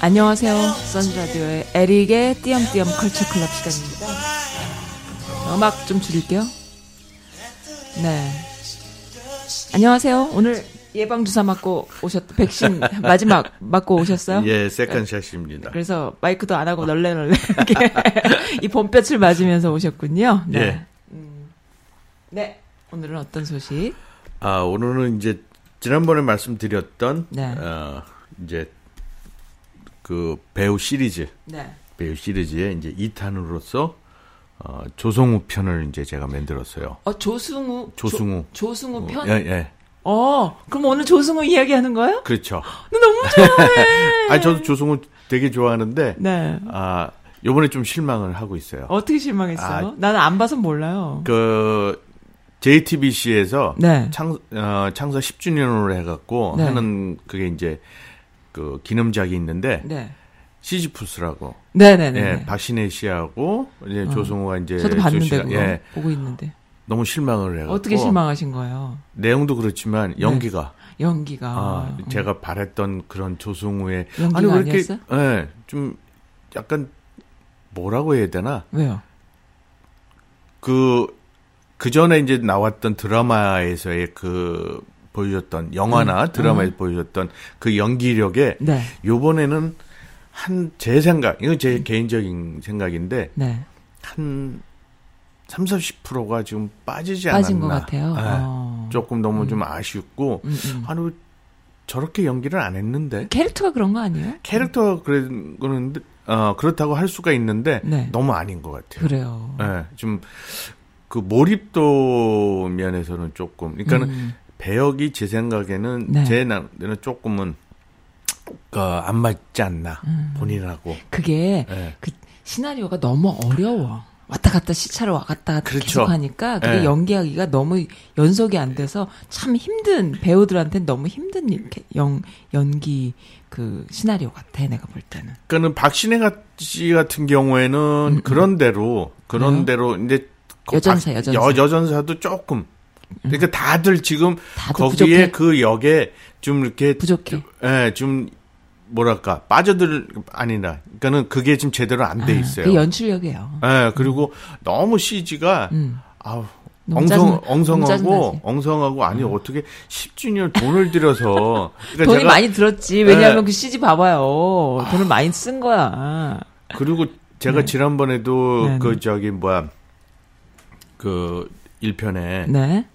네. 안녕하세요. 선즈라디오의 에릭의 띄엄띄엄 컬처 클럽 시간입니다. 음악 좀 줄일게요. 네. 안녕하세요. 오늘 예방주사 맞고 오셨, 백신 마지막 맞고 오셨어요? 예, 세컨샷입니다. 그래서 마이크도 안 하고 널레널레 이렇게 이 봄볕을 맞으면서 오셨군요. 네. 예. 음. 네. 오늘은 어떤 소식? 아, 오늘은 이제 지난번에 말씀드렸던 네. 어, 이제 그 배우 시리즈 네. 배우 시리즈의 이제 2탄으로서 어, 조성우 편을 이제 제가 만들었어요. 어, 조승우. 조승우. 조, 승우 편? 예, 예. 어, 그럼 오늘 조승우 이야기 하는 거예요? 그렇죠. 너 너무 좋아해. 아, 저도 조성우 되게 좋아하는데 네. 아, 요번에 좀 실망을 하고 있어요. 어떻게 실망했어요? 아, 나는 안 봐서 몰라요. 그 JTBC에서 네. 창, 어, 창사 10주년으로 해갖고 네. 하는 그게 이제 그 기념작이 있는데 네. 시지푸스라고 네네네. 예, 박신혜 씨하고 이제 어. 조성우가 이제 저도 조 봤는데 그거 예, 보고 있는데 너무 실망을 해갖고 어떻게 실망하신 거예요? 내용도 그렇지만 연기가 연기가 아, 음. 제가 바랬던 그런 조성우의 연기가 아니 왜 이렇게? 예, 좀 약간 뭐라고 해야 되나 왜요? 그, 그 전에 이제 나왔던 드라마에서의 그, 보여줬던, 영화나 음, 드라마에서 보여줬던 그 연기력에, 네, 요번에는 한, 제 생각, 이건 제 개인적인 생각인데, 네 한, 30, 40%가 지금 빠지지 않았나. 빠진 것 같아요. 예, 어. 조금 너무 좀 아쉽고, 음, 음. 아니, 왜 저렇게 연기를 안 했는데? 캐릭터가 그런 거 아니에요? 캐릭터가 그런 거는, 어, 그렇다고 할 수가 있는데, 네. 너무 아닌 것 같아요. 그래요. 예, 좀, 그 몰입도 면에서는 조금, 그러니까는 음. 배역이 제 생각에는, 네. 제 나는 조금은, 그, 안 맞지 않나, 음. 본인하고. 그게 예. 그 시나리오가 너무 어려워. 왔다 갔다 시차를 왔다 갔다 그렇죠. 계속 하니까 그게 예. 연기하기가 너무 연속이 안 돼서 참 힘든 배우들한테는 너무 힘든 이렇게 연 연기 그 시나리오 같아 내가 볼 때는. 그러니까는 박신혜 씨 같은 경우에는 그런 대로, 그런 음, 그래요? 대로, 이제, 그 여전사, 박- 여전사. 여, 여전사도 조금. 그러니까 다들 지금 다들 부족해? 거기에 그 역에 좀 이렇게 부족해. 예, 좀 뭐랄까 빠져들 아니라 그러니까는 그게 지금 제대로 안돼 아, 있어요. 그게 연출력이에요. 예, 그리고 너무 CG가 음. 아우 엉성 엉성하고. 엉성하고 아니 어떻게 10주년 돈을 들여서 그러니까 돈이 많이 들었지. 왜냐하면 네. 그 CG 봐봐요. 돈을 많이 쓴 거야. 그리고 제가 네. 지난번에도 네, 그 네. 저기 뭐야 그 1편에 네.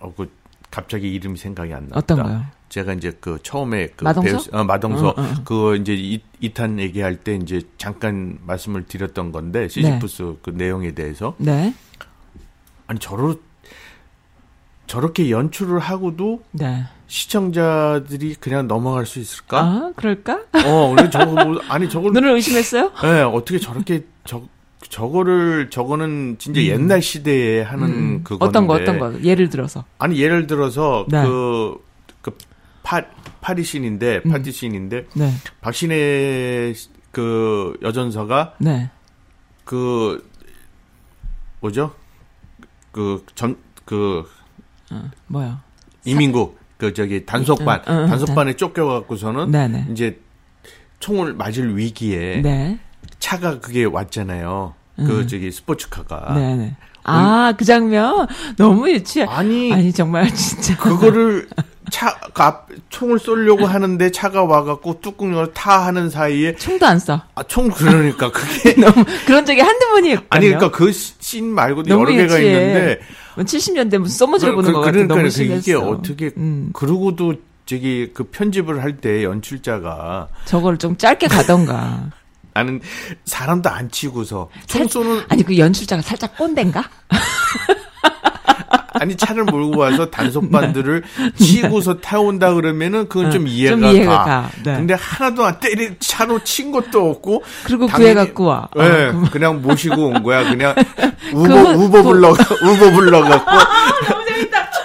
어, 그 갑자기 이름이 생각이 안 났다. 어떤 거요? 제가 이제 그 처음에 그 마동서? 배우- 어, 마동서 어, 어, 어. 그 이제 이, 2탄 얘기할 때 이제 잠깐 말씀을 드렸던 건데 시지푸스 그 내용에 대해서 네. 아니 저러 저렇게 연출을 하고도 네. 시청자들이 그냥 넘어갈 수 있을까? 아, 그럴까? 어, 근데 저거 뭐- 아니 저걸 눈을 의심했어요? 예, 어떻게 저렇게 저 저거를 저거는 진짜 옛날 시대에 하는 음. 그건데 어떤 거, 어떤 거. 예를 들어서. 아니 예를 들어서 네. 그, 그 파, 파리신인데 음. 파티신인데 네. 박신혜 씨- 그 여전사가 네. 그 뭐죠? 그 전그 어, 뭐야. 이민국 그 저기 단속반 응, 응, 응, 단속반에 쫓겨갖고서는 네네. 이제 총을 맞을 위기에 네. 차가 그게 왔잖아요. 음. 그 저기 스포츠카가 네네. 아, 그 장면? 너무 유치해. 아니, 아니, 정말, 진짜. 그거를 차, 그 앞, 총을 쏘려고 하는데 차가 와갖고 뚜껑 열어 타 하는 사이에 총도 안 써. 아, 총 그러니까 그게 너무, 그런 적이 한두 번이었거든요. 아니 그러니까 그 씬 말고도 여러 개가 유치해. 있는데 70년대 무슨 써머지를 그- 보는 그- 것 같아. 그러니까 너무 그 심했어. 이게 어떻게 음, 그러고도 저기 그 편집을 할 때 연출자가 저걸 좀 짧게 가던가. 나는 사람도 안 치고서 총 살- 쏘는 아니, 그 연출자가 살짝 꼰대인가? 아니 차를 몰고 와서 단속반들을 치고서 타온다 그러면은 그건 좀 어, 이해가, 좀 이해가 가. 가. 네. 근데 하나도 안 때리 차로 친 것도 없고 그리고 당연히- 구해갖고 와. 어, 예, 그- 그냥 모시고 온 거야. 그냥 우버 그- 우버 그- 불러 우버 불러갖고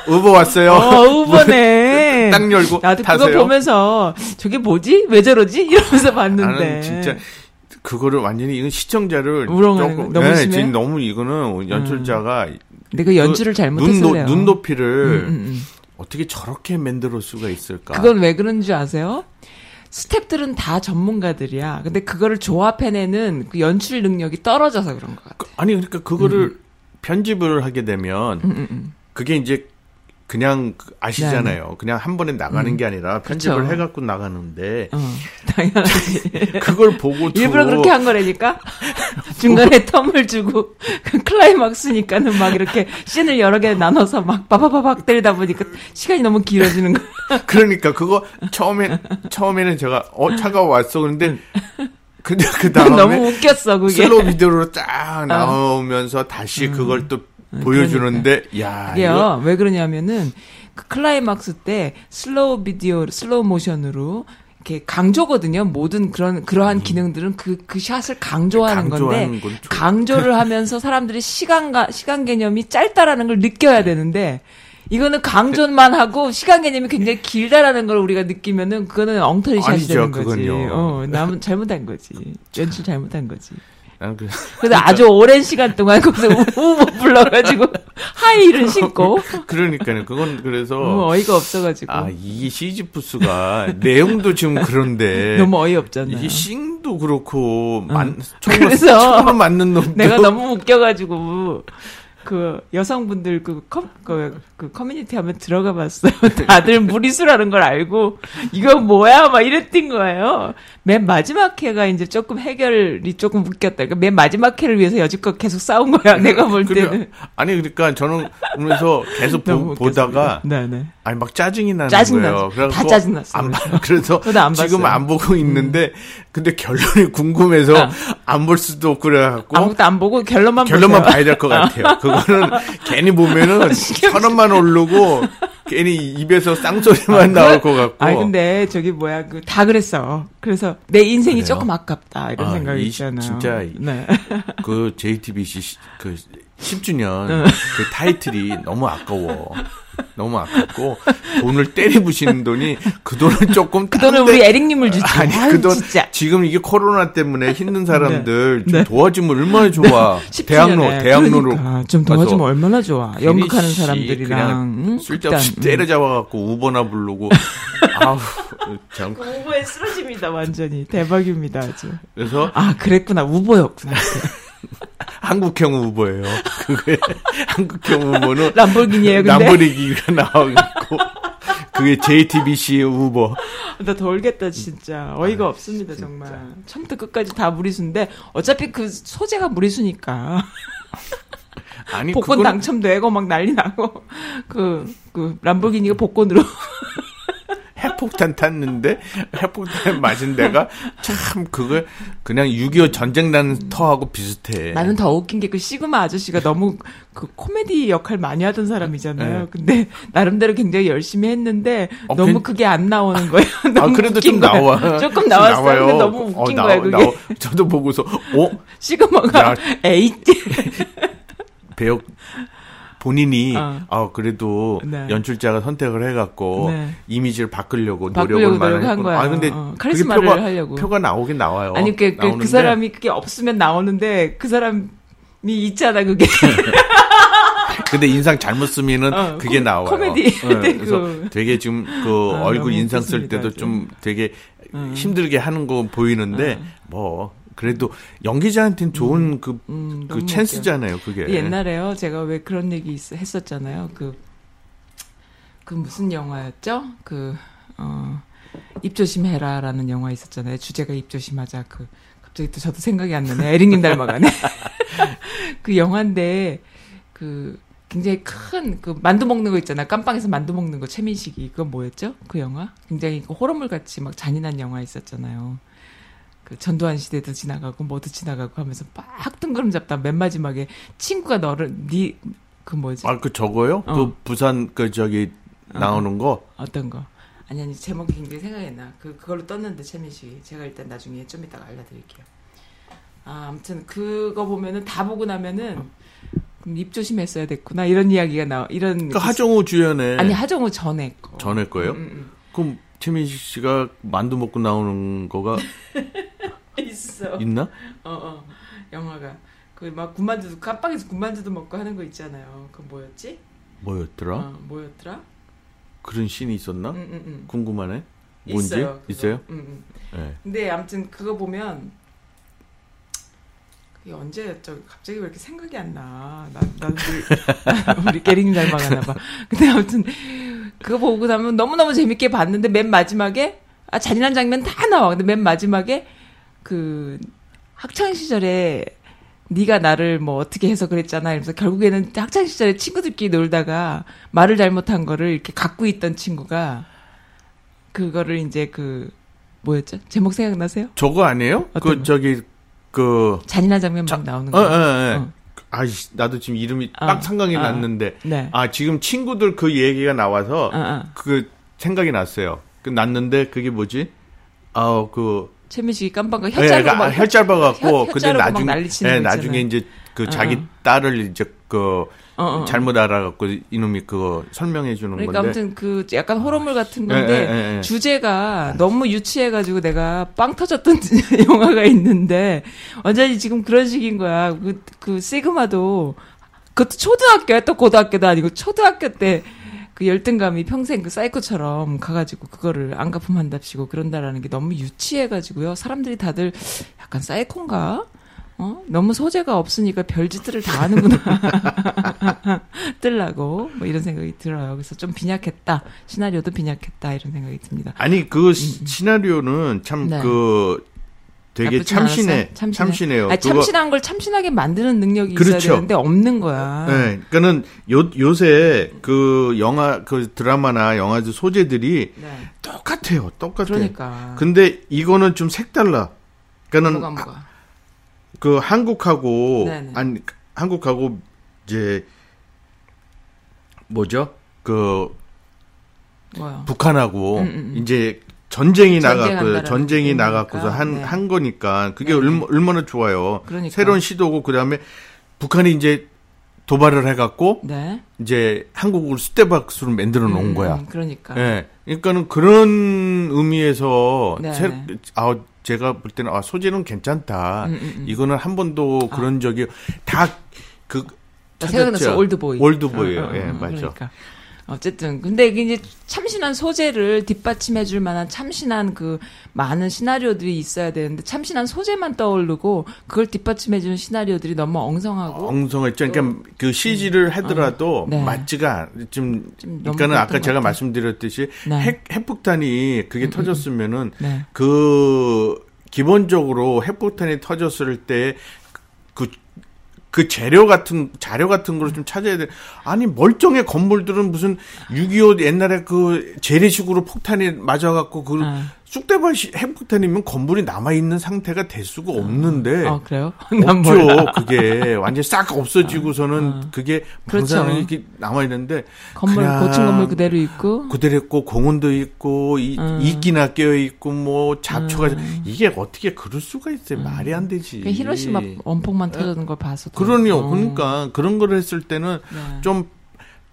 우버 왔어요. 어, 우버네. 딱 열고 나도 타세요. 그거 보면서 저게 뭐지? 왜 저러지? 이러면서 봤는데. 나는 진짜 그거를 완전히 이건 시청자를 우롱하는 거 너무 예, 심해요? 지금 너무 이거는 연출자가 근데 그 연출을 그 잘못했어요. 눈, 높- 눈높이를 음, 음, 음. 어떻게 저렇게 만들 을 수가 있을까? 그건 왜 그런 줄 아세요? 스탭들은 다 전문가들이야. 근데 그거를 조합해내는 그 연출 능력이 떨어져서 그런 것 같아. 그, 아니 그러니까 그거를 편집을 하게 되면 음, 음, 음. 그게 이제 그냥 그 아시잖아요. 그냥 한 번에 나가는 음. 게 아니라 편집을 그쵸. 해갖고 나가는데 어, 당연하지. 그걸 보고 일부러 그렇게 한 거라니까? 중간에 텀을 주고, 그 클라이막스니까는 막 이렇게 씬을 여러 개 나눠서 막 바바바박 때리다 보니까 시간이 너무 길어지는 거야. 그러니까 그거 처음에 처음에는 제가 어 차가 왔어 그런데 근데 그 다음에 너무 웃겼어, 그게. 슬로우 비디오로 쫙 나오면서 다시 그걸 또 보여주는데 야 이거 이게요, 왜 그러냐면은, 그 클라이막스 때 슬로우 비디오, 슬로우 모션으로 이렇게 강조거든요. 모든 그런, 그러한 기능들은 그, 그 샷을 강조하는 건데, 강조하는 건 좀- 강조를 하면서 사람들이 시간과, 시간 개념이 짧다라는 걸 느껴야 되는데, 이거는 강조만 하고 시간 개념이 굉장히 길다라는 걸 우리가 느끼면은 그거는 엉터리 샷이 아니죠, 되는 거지. 그건요. 어, 남은 잘못한 거지. 연출 잘못한 거지. 나는 그- 그래서 아주 오랜 시간 동안 거기서 우우 불러가지고 하이힐을 신고 그러니까요. 그건 그래서 너무 어이가 없어가지고 아 이게 시지푸스가 내용도 지금 그런데 너무 어이없잖아요. 이게 싱도 그렇고 만 처음으로 그래서 처음으로 맞는 놈도 내가 너무 웃겨가지고 그 여성분들 그, 커, 그, 그 커뮤니티 하면 들어가 봤어요. 다들 무리수라는 걸 알고 이거 뭐야 막 이랬던 거예요. 맨 마지막 회가 이제 조금 해결이 조금 웃겼다. 그러니까 맨 마지막 회를 위해서 여지껏 계속 싸운 거야. 내가 볼 그래, 때는. 아니 그러니까 저는 그러면서 계속 보, 보다가 네네. 아니 막 짜증이 나는 짜증나죠. 거예요. 다 그래갖고 짜증 났어요, 안 그래서. 봐. 그래서 안 지금. 음. 안 보고 있는데 근데 결론이 궁금해서 아. 안볼 수도 없고 그래갖고 아무것도 안 보고 결론만 결론만 보세요. 봐야 될 것 같아요. 그거는 괜히 보면은 천 원만 오르고 괜히 입에서 쌍소리만 나올 것 같고. 아 근데 저기 뭐야 그 다 그랬어. 그래서 내 인생이 그래요? 조금 아깝다 이런 아, 생각이 이 있잖아요. 진짜 이- 네. 그 JTBC 시- 그 10주년 어. 그 타이틀이 너무 아까워. 너무 아깝고 돈을 때리 부시는 돈이 그 돈을 조금 그 돈을 딴 데- 우리 에릭님을 주지. 아니 아유, 그돈 진짜. 지금 이게 코로나 때문에 힘든 사람들 좀 네. 도와주면 얼마나 좋아. 10주년에. 대학로 대학로로 그러니까 좀 도와주면 얼마나 좋아. 연극하는 씨, 사람들이랑 그냥 응? 쓸데없이. 때려잡아갖고 우버나 부르고 아우 참그 우보에 쓰러집니다 완전히 대박입니다 아주. 그래서 아 그랬구나 우보였구나. 한국형 우버예요. 그게 한국형 우버는 람보르기니예요 근데. 람보르기가 나오고 그게 JTBC 우버. 나 돌겠다 진짜 어이가 없습니다 정말 처음부터 끝까지 다 무리수인데 어차피 그 소재가 무리수니까 아니 복권 그건 당첨되고 막 난리 나고 그그 람보르기니가 복권으로 핵폭탄 탔는데 핵폭탄 맞은 데가 참 그걸 그냥 6.25 전쟁 난 터하고 비슷해. 나는 더 웃긴 게 그 시그마 아저씨가 너무 그 코미디 역할 많이 하던 사람이잖아요. 네. 근데 나름대로 굉장히 열심히 했는데 어, 너무 괜- 그게 안 나오는 거예요. 아 그래도 좀 거야. 나와. 조금 나왔어요. 근데 너무 웃긴 어, 나와- 거야 그게. 나와. 저도 보고서 어 시그마가 야. 에이 배역 본인이 어. 아 그래도 네. 연출자가 선택을 해갖고 네. 이미지를 바꾸려고 노력을 많이 했구나. 거야. 아 근데 어, 카리스마를 표가, 하려고. 표가 나오긴 나와요. 아니 그, 그, 그 사람이 그게 없으면 나오는데 그 사람이 있잖아 그게. 근데 인상 잘못 쓰면은 어, 그게 코- 나와요. 코미디. 어, 네, 그래서 그- 되게 지금 그 아, 얼굴 인상 쓸 때도. 좀 되게 음. 힘들게 하는 거 보이는데 뭐 그래도 연기자한테는 좋은 그, 음, 그 찬스잖아요. 그게. 옛날에요. 제가 왜 그런 얘기 있- 했었잖아요. 그, 그 무슨 영화였죠? 그, 어, 입조심해라 라는 영화 있었잖아요. 주제가 입조심하자. 그, 갑자기 또 저도 생각이 안 나네. 에릭님 닮아가네. 그 영화인데, 그, 굉장히 큰, 그, 만두 먹는 거 있잖아요. 깜빵에서 만두 먹는 거, 최민식이. 그건 뭐였죠? 그 영화? 굉장히 그 호러물 같이 막 잔인한 영화 있었잖아요. 그 전두환 시대도 지나가고 뭐도 지나가고 하면서 막 뜬구름 잡다 맨 마지막에 친구가 너를 니 그 뭐지 아 그 저거요? 어. 그 부산 그 저기 나오는 거 어떤 거 아니 아니 제목이 굉장히 생각이 나. 그 그걸로 떴는데 최민식이 제가 일단 나중에 좀 이따가 알려드릴게요. 아 아무튼 그거 보면은 다 보고 나면은 그럼 입 조심했어야 됐구나 이런 이야기가 나 이런 그 하정우 주연의 아니 하정우 전에 거 전에 거예요? 음, 음, 그럼 최민식 씨가 만두 먹고 나오는 거가 음. 있어. 있나? 어, 어. 영화가. 그 막 군만두도 깜빵에서 군만두도 먹고 하는 거 있잖아요. 그 뭐였지? 뭐였더라? 어, 뭐였더라? 그런 씬이 있었나? 응, 응, 응. 궁금하네. 뭔지 있어요. 그거. 있어요? 음, 음. 네. 근데 아무튼 그거 보면 그게 언제였죠? 갑자기 왜 이렇게 생각이 안 나? 나, 나 우리, 우리 깨링 닮아가나 봐. 근데 아무튼 그거 보고 나면 너무너무 재밌게 봤는데 맨 마지막에 아 잔인한 장면 다 나와. 근데 맨 마지막에 그 학창 시절에 네가 나를 뭐 어떻게 해서 그랬잖아. 이러면서 결국에는 학창 시절에 친구들끼리 놀다가 말을 잘못한 거를 이렇게 갖고 있던 친구가 그거를 이제 그 뭐였죠? 제목 생각나세요? 저거 아니에요? 그 거? 저기 그 잔인한 장면 자, 막 나오는 어, 거. 어, 어. 어. 아이씨, 나도 지금 이름이 어, 딱 생각이 어. 났는데. 네. 아, 지금 친구들 그 얘기가 나와서 어, 어. 그 생각이 났어요. 그 났는데 그게 뭐지? 아, 그 최민식이 깜빡 혀 예, 자르고 그러니까 막혀 짧아 갖고 혀- 혀 근데 나중에 거 나중에. 이제 그 어, 자기 어. 딸을 이제 그 어, 어. 잘못 알아갖고 이놈이 그거 설명해 주는 그러니까 건데. 아무튼 그 약간 호러물 같은 예, 건데 예, 예, 예. 주제가 너무 유치해가지고 내가 빵 터졌던 영화가 있는데 완전히 지금 그런 식인 거야. 그, 그 시그마도 그것도 초등학교야 또 고등학교도 아니고 초등학교 때 그 열등감이 평생 그 사이코처럼 가가지고 그거를 안 갚음한답시고 그런다라는 게 너무 유치해가지고요. 사람들이 다들 약간 사이코인가? 어? 너무 소재가 없으니까 별짓들을 다 하는구나. 뜰라고 뭐 이런 생각이 들어요. 그래서 좀 빈약했다. 시나리오도 빈약했다 이런 생각이 듭니다. 아니 그 시- 시나리오는 참 음, 네. 그 되게 참신해? 참신해. 그거- 참신한 걸 참신하게 만드는 능력이 있어야 그렇죠. 되는데 없는 거야. 네, 그러니까는 요 요새 그 영화 그 드라마나 영화들 소재들이 네. 똑같아요, 똑같아. 그러니까. 근데 이거는 좀 색달라. 그러니까는 뭐가 뭐가. 그 한국하고 네네. 아니 한국하고 이제 뭐죠? 그 뭐요? 북한하고 음, 음, 음. 이제 전쟁이 나갔고 전쟁이. 나갔고서 한 네. 한 거니까 그게 네. 얼마, 얼마 나 좋아요. 그러니까. 새로운 시도고 그다음에 북한이 이제 도발을 해갖고 네. 이제 한국을 쑥대박수로 만들어 놓은 음, 거야. 음, 그러니까. 예. 그러니까는 그런 의미에서 네, 새, 네. 아 제가 볼 때는 아 소재는 괜찮다. 음, 음, 음. 이거는 한 번도 그런 적이 다그 나 생각났어 올드보이. 올드보이예요. 어, 어, 예, 어, 맞죠. 그러니까. 어쨌든 근데 이게 이제 참신한 소재를 뒷받침해 줄 만한 참신한 그 많은 시나리오들이 있어야 되는데 참신한 소재만 떠오르고 그걸 뒷받침해 주는 시나리오들이 너무 엉성하고 엉성했죠. 그러니까 그 CG를 하더라도 어. 네. 맞지가 않- 좀좀 그러니까는 아까 제가. 말씀드렸듯이 네. 핵, 핵폭탄이 그게 터졌으면은 네. 그 기본적으로 핵폭탄이 터졌을 때그 그 재료 같은 자료 같은 걸 좀 찾아야 돼. 아니 멀쩡해 건물들은 무슨 6.25 옛날에 그 재래식으로 폭탄이 맞아갖고 그 아. 쑥대밭 핵폭탄이면 건물이 남아 있는 상태가 될 수가 없는데. 어 그래요? 난 없죠. 그게 완전 싹 없어지고서는 어. 그게 그렇죠. 방사능이 이렇게 남아 있는데 건물 고층 건물 그대로 있고 그대로 있고 공원도 있고 이, 음. 이끼나 껴 있고 뭐 잡초가 음. 이게 어떻게 그럴 수가 있어요? 말이 안 되지. 그 히로시마 원폭만 터지는 걸 봐서 그러니요. 어. 그러니까 그런 걸 했을 때는 네. 좀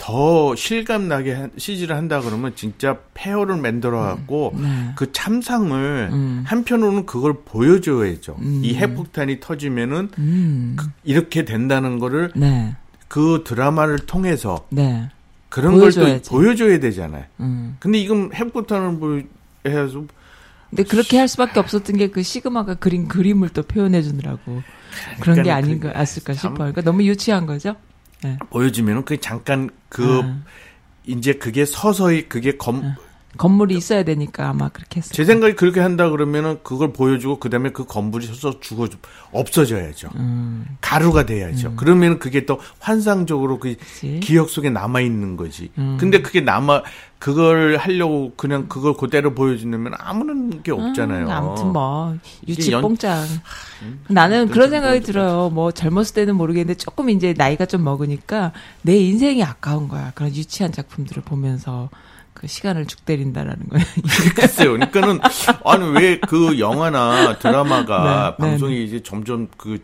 더 실감 나게 한- CG를 한다 그러면 진짜 폐허를 만들어 갖고 네. 그 참상을 음. 한편으로는 그걸 보여줘야죠. 음. 이 핵폭탄이 터지면은 음. 이렇게 된다는 거를 네. 그 드라마를 통해서 네. 그런 걸 또. 보여줘야 되잖아요. 음. 근데 이건 핵폭탄을 보여서 근데 그렇게 할 수밖에 없었던 게 그 시그마가 그린 그림을 또 표현해 주느라고 그런 게 아닌가 그게 했을까 참- 싶어요. 그러니까 너무 유치한 거죠. 네. 보여주면은 그 잠깐 그 아, 이제 그게 서서히 그게 검 건물이 있어야 되니까 아마 그렇게 했어요. 제 생각에 그렇게 한다 그러면은 그걸 보여주고 그다음에 그 건물이 서서 죽어 없어져야죠. 음, 가루가 돼야죠. 그러면 그게 또 환상적으로 그 그치. 기억 속에 남아 있는 거지. 음. 근데 그게 남아 그걸 하려고 그냥 그걸 그대로 보여주면 아무런 게 없잖아요. 음, 아무튼 뭐 이게 유치 연- 뽕짱. 나는 그런 생각이. 들어요. 뭐 젊었을 때는 모르겠는데 조금 이제 나이가 좀 먹으니까 내 인생이 아까운 거야. 그런 유치한 작품들을 보면서 그 시간을 죽 때린다라는 거야. 글쎄요. 그러니까는 아니 왜 그 영화나 드라마가 네, 네, 방송이 이제 점점 그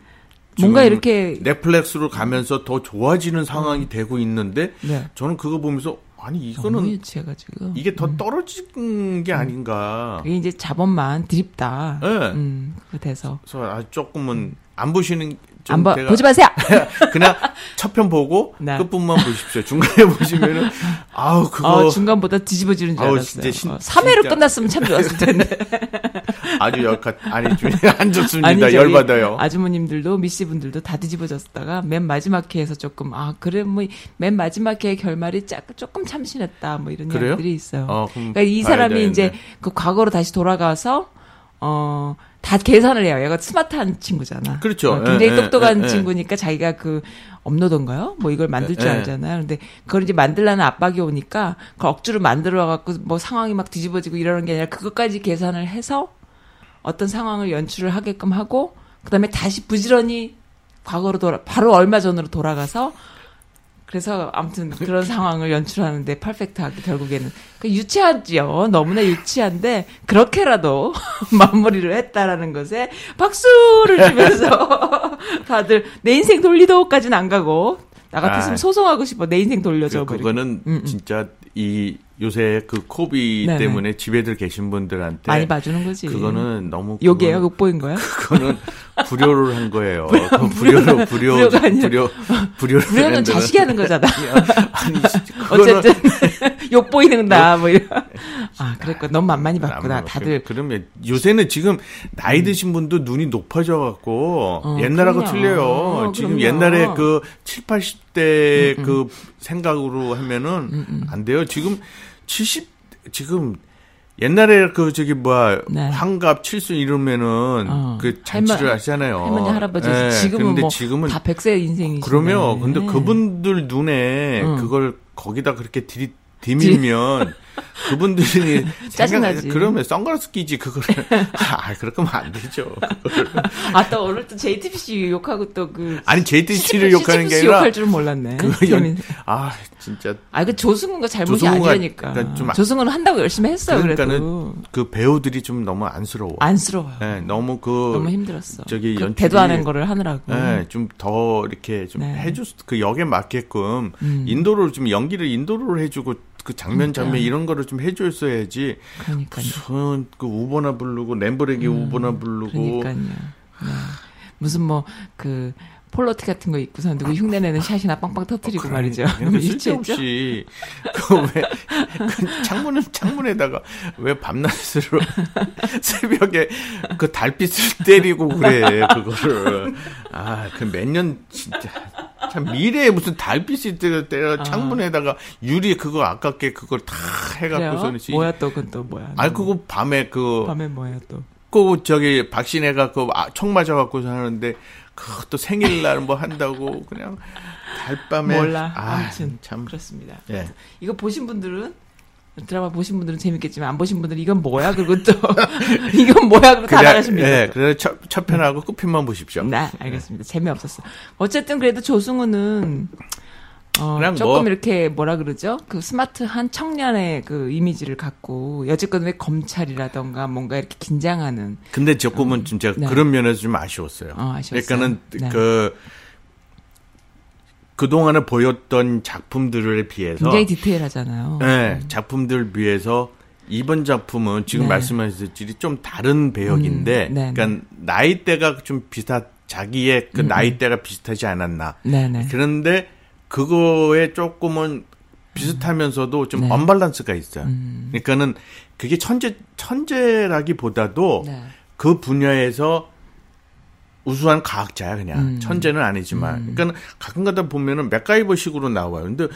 뭔가 이렇게 넷플릭스로 가면서 더 좋아지는 상황이 되고 있는데 네. 저는 그거 보면서 아니 너무 이거는 유치해가지고 이게 더 떨어진 게 아닌가. 그게 이제 자본만 드립다. 예. 음, 그거 돼서. 그래서 아 조금은 안 보시는 좀 안 봐, 보지 마세요. 그냥 첫 편 보고 네. 끝부분만 보십시오. 중간에 보시면은 아우 그거 어, 중간보다 뒤집어지는 줄 아우, 알았어요. 진짜 신- 어, 3회로 진짜. 끝났으면 참 좋았을 텐데. 아주 역할 아니 좀안 좋습니다. 아니, 저희 열받아요. 아주머님들도 미씨 분들도 다 뒤집어졌다가 맨 마지막 회에서 조금 아 그래 뭐 맨 마지막 회의 결말이 짝 조금 참신했다 뭐 이런 그래요? 이야기들이 있어요. 어, 그러니까 이 사람이 되겠네. 이제 그 과거로 다시 돌아가서 어. 다 계산을 해요. 얘가 스마트한 친구잖아. 그렇죠. 어, 굉장히 예, 똑똑한 예, 예. 친구니까 자기가 그 업로드인가요? 뭐 이걸 만들 줄 예, 예. 알잖아요. 근데 그걸 이제 만들라는 압박이 오니까 그걸 억지로 만들어 갖고 뭐 상황이 막 뒤집어지고 이러는 게 아니라 그것까지 계산을 해서 어떤 상황을 연출을 하게끔 하고 그다음에 다시 부지런히 과거로 돌아 바로 얼마 전으로 돌아가서 그래서 아무튼 그런 상황을 연출하는데 퍼펙트하게 결국에는 그 유치하지요. 너무나 유치한데 그렇게라도 마무리를 했다라는 것에 박수를 주면서 다들 내 인생 돌리도까지는 안 가고 나 같았으면 아. 소송하고 싶어. 내 인생 돌려줘. 그. 그거는 음, 음. 진짜 이 요새 그 코비 네네. 때문에 집에들 계신 분들한테 많이 봐주는 거지. 그거는 너무 욕이에요? 그건- 욕보인 거야? 그거는 불효를 한 거예요. 그 불효로 불효 불효가 아니라- 불효 불효를 불효는 자식이 하는 거잖아. 아니 어쨌든 욕 보이는다 뭐 이런. 아 그랬고 너무 만만히 봤구나. 다들 그, 그러면 요새는 지금 나이 드신 분도 눈이 높아져 갖고 어, 옛날하고 그럼요. 틀려요. 지금 그럼요. 옛날에 그 7, 80대 음, 그 생각으로 하면은 안 돼요. 지금 70 지금 옛날에 그 저기 뭐야 네. 환갑 칠순 이러면은 어. 그 잔치를 할머- 하시잖아요. 할머니 할아버지 예, 지금은 뭐 지금은 다 100세 인생이시네. 그러면 근데 그분들 눈에 응. 그걸 거기다 그렇게 들이 디밀면 그분들이 짜증나지. 그러면 선글라스 끼지 그거를 아 그렇게 하면 안 되죠. 아또 오늘 또 JTBC 욕하고 또 그 아니 JTC를 욕하는 게 아니라 욕할 줄은 몰랐네. 그 연- 아 진짜 아, 그 조승우가 잘못이 조승우가 아니라니까. 그러니까 좀 아- 조승우는 한다고 열심히 했어요, 그러니까는 그래도. 그 배우들이 좀 너무 안쓰러워. 안쓰러워요. 예, 너무 그 너무 힘들었어. 저기 그 연출이- 대도 하는 거를 하느라고. 예, 좀더 이렇게 좀 네. 수- 그 역에 맞게끔 음. 인도를 좀 연기를 인도를 해주고 그 장면 장면 그러니까. 이런 거를 좀 해줬어야지. 그러니까요. 무슨 그 우보나 부르고 램버레기 우보나 부르고 음, 그러니까요. 네. 무슨 뭐 그 폴로티 같은 거 입고서 누구 흉내내는 샷이나 빵빵 터트리고 말이죠. 그 유치했죠. 쓸데없이 그왜 그 창문은 창문에다가 왜 밤낮으로 새벽에 그 달빛을 때리고 그래 그거를 아그 몇 년 진짜 참 미래에 무슨 달빛이 때려 때려 창문에다가 유리 그거 아깝게 그걸 다? 해갖고서는 씨- 뭐야 또 그건 또 뭐야. 아니 그거 밤에 그 밤에 뭐야 또. 그 저기 박신혜가 그총 맞아갖고 사는데 그것도 생일날 뭐 한다고 그냥 달밤에 몰라. 아, 아무튼 참 그렇습니다. 예. 이거 보신 분들은 드라마 보신 분들은 재밌겠지만 안 보신 분들은 이건 뭐야 그리고 또 이건 뭐야 그리고 다 그냥, 나가십니다. 예, 그래서 첫, 첫 편하고 끝편만 보십시오. 네, 알겠습니다. 재미없었어. 어쨌든 그래도 조승우는 어, 그냥 조금 뭐- 이렇게 뭐라 그러죠? 그 스마트한 청년의 그 이미지를 갖고 여지껏 왜 검찰이라던가 뭔가 이렇게 긴장하는 근데 조금은 좀 제가 네. 그런 면에서 좀 아쉬웠어요. 어, 아쉬웠어요. 그러니까는 네. 그 그동안에 보였던 작품들에 비해서 굉장히 디테일하잖아요. 예, 작품들 비해서 이번 작품은 지금 네. 말씀하셨듯이 좀 다른 배역인데 음, 네, 그러니까 나이대가 좀 비슷하 자기의 음, 그 나이대가 비슷하지 않았나. 네네. 그런데 그거에 조금은 비슷하면서도 좀 네. 언밸런스가 있어요. 음. 그러니까는 그게 천재 천재라기보다도 네. 그 분야에서 우수한 과학자야 그냥 음. 천재는 아니지만 그러니까 가끔가다 보면은 맥가이버식으로 나와요. 근데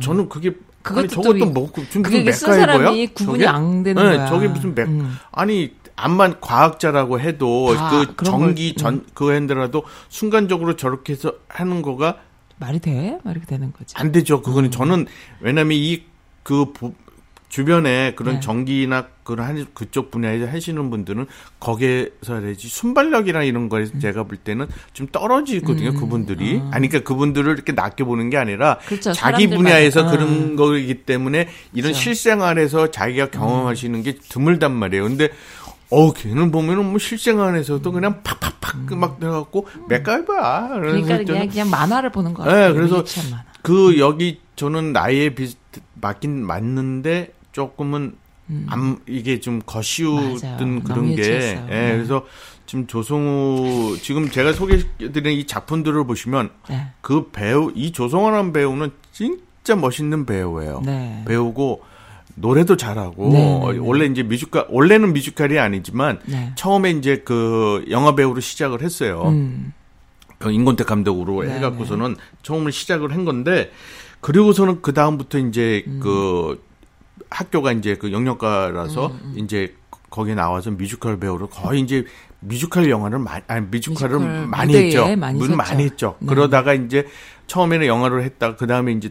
저는 그게 그것도 저것도 또뭐 지금 그게 무슨 쓴 맥가이버야? 사람이 구분이 저게? 안 되는 네, 거야. 저게 무슨 맥 음. 아니 암만 과학자라고 해도 다그 전기 걸- 전 그거 핸들라도 순간적으로 저렇게 해서 하는 거가 말이 돼? 말이 되는 거지. 안 되죠. 음. 그거는 저는 왜냐면 이그 주변에 그런 네. 전기나 그런 한, 그쪽 분야에서 하시는 분들은 거기에서 해야지 순발력이나 이런 거에 음. 제가 볼 때는 좀 떨어지거든요. 그분들이 아니 그러니까 그분들을 이렇게 낮게 보는 게 아니라 그렇죠. 자기. 분야에서 어. 그런 거이기 때문에 이런 그렇죠. 실생활에서 자기가 경험하시는 게 드물단 말이에요. 근데 어, 걔는 보면은 뭐 실생활에서도 그냥 팍팍팍 막 들어갖고 맥가이버야. 음. 그러니까 저는 그냥 그냥 만화를 보는 거야. 네, 그래서 만화. 그 여기 저는 나이에 비슷 맞긴 맞는데 조금은 암, 이게 좀 음. 맞아요. 그런 게. 예, 네. 그래서 지금 조성우, 지금 제가 소개해드린 이 작품들을 보시면 네. 그 배우, 이 조성우라는 배우는 진짜 멋있는 배우예요. 네. 배우고, 노래도 잘하고, 네, 네, 네. 원래 이제 뮤지컬, 원래는 뮤지컬이 아니지만, 네. 처음에 이제 그 영화 배우로 시작을 했어요. 음. 그 인권택 감독으로 네, 해갖고서는 처음을 시작을 한 건데 그리고서는 그 다음부터 이제 음. 그 학교가 이제 그 연영과라서 음, 이제 거기에 나와서 뮤지컬 배우로 거의 이제 뮤지컬 영화를 많이 아니 뮤지컬을 뮤지컬 많이 했죠. 많이 문. 많이 했죠. 네. 그러다가 이제 처음에는 영화를 했다. 그 다음에 이제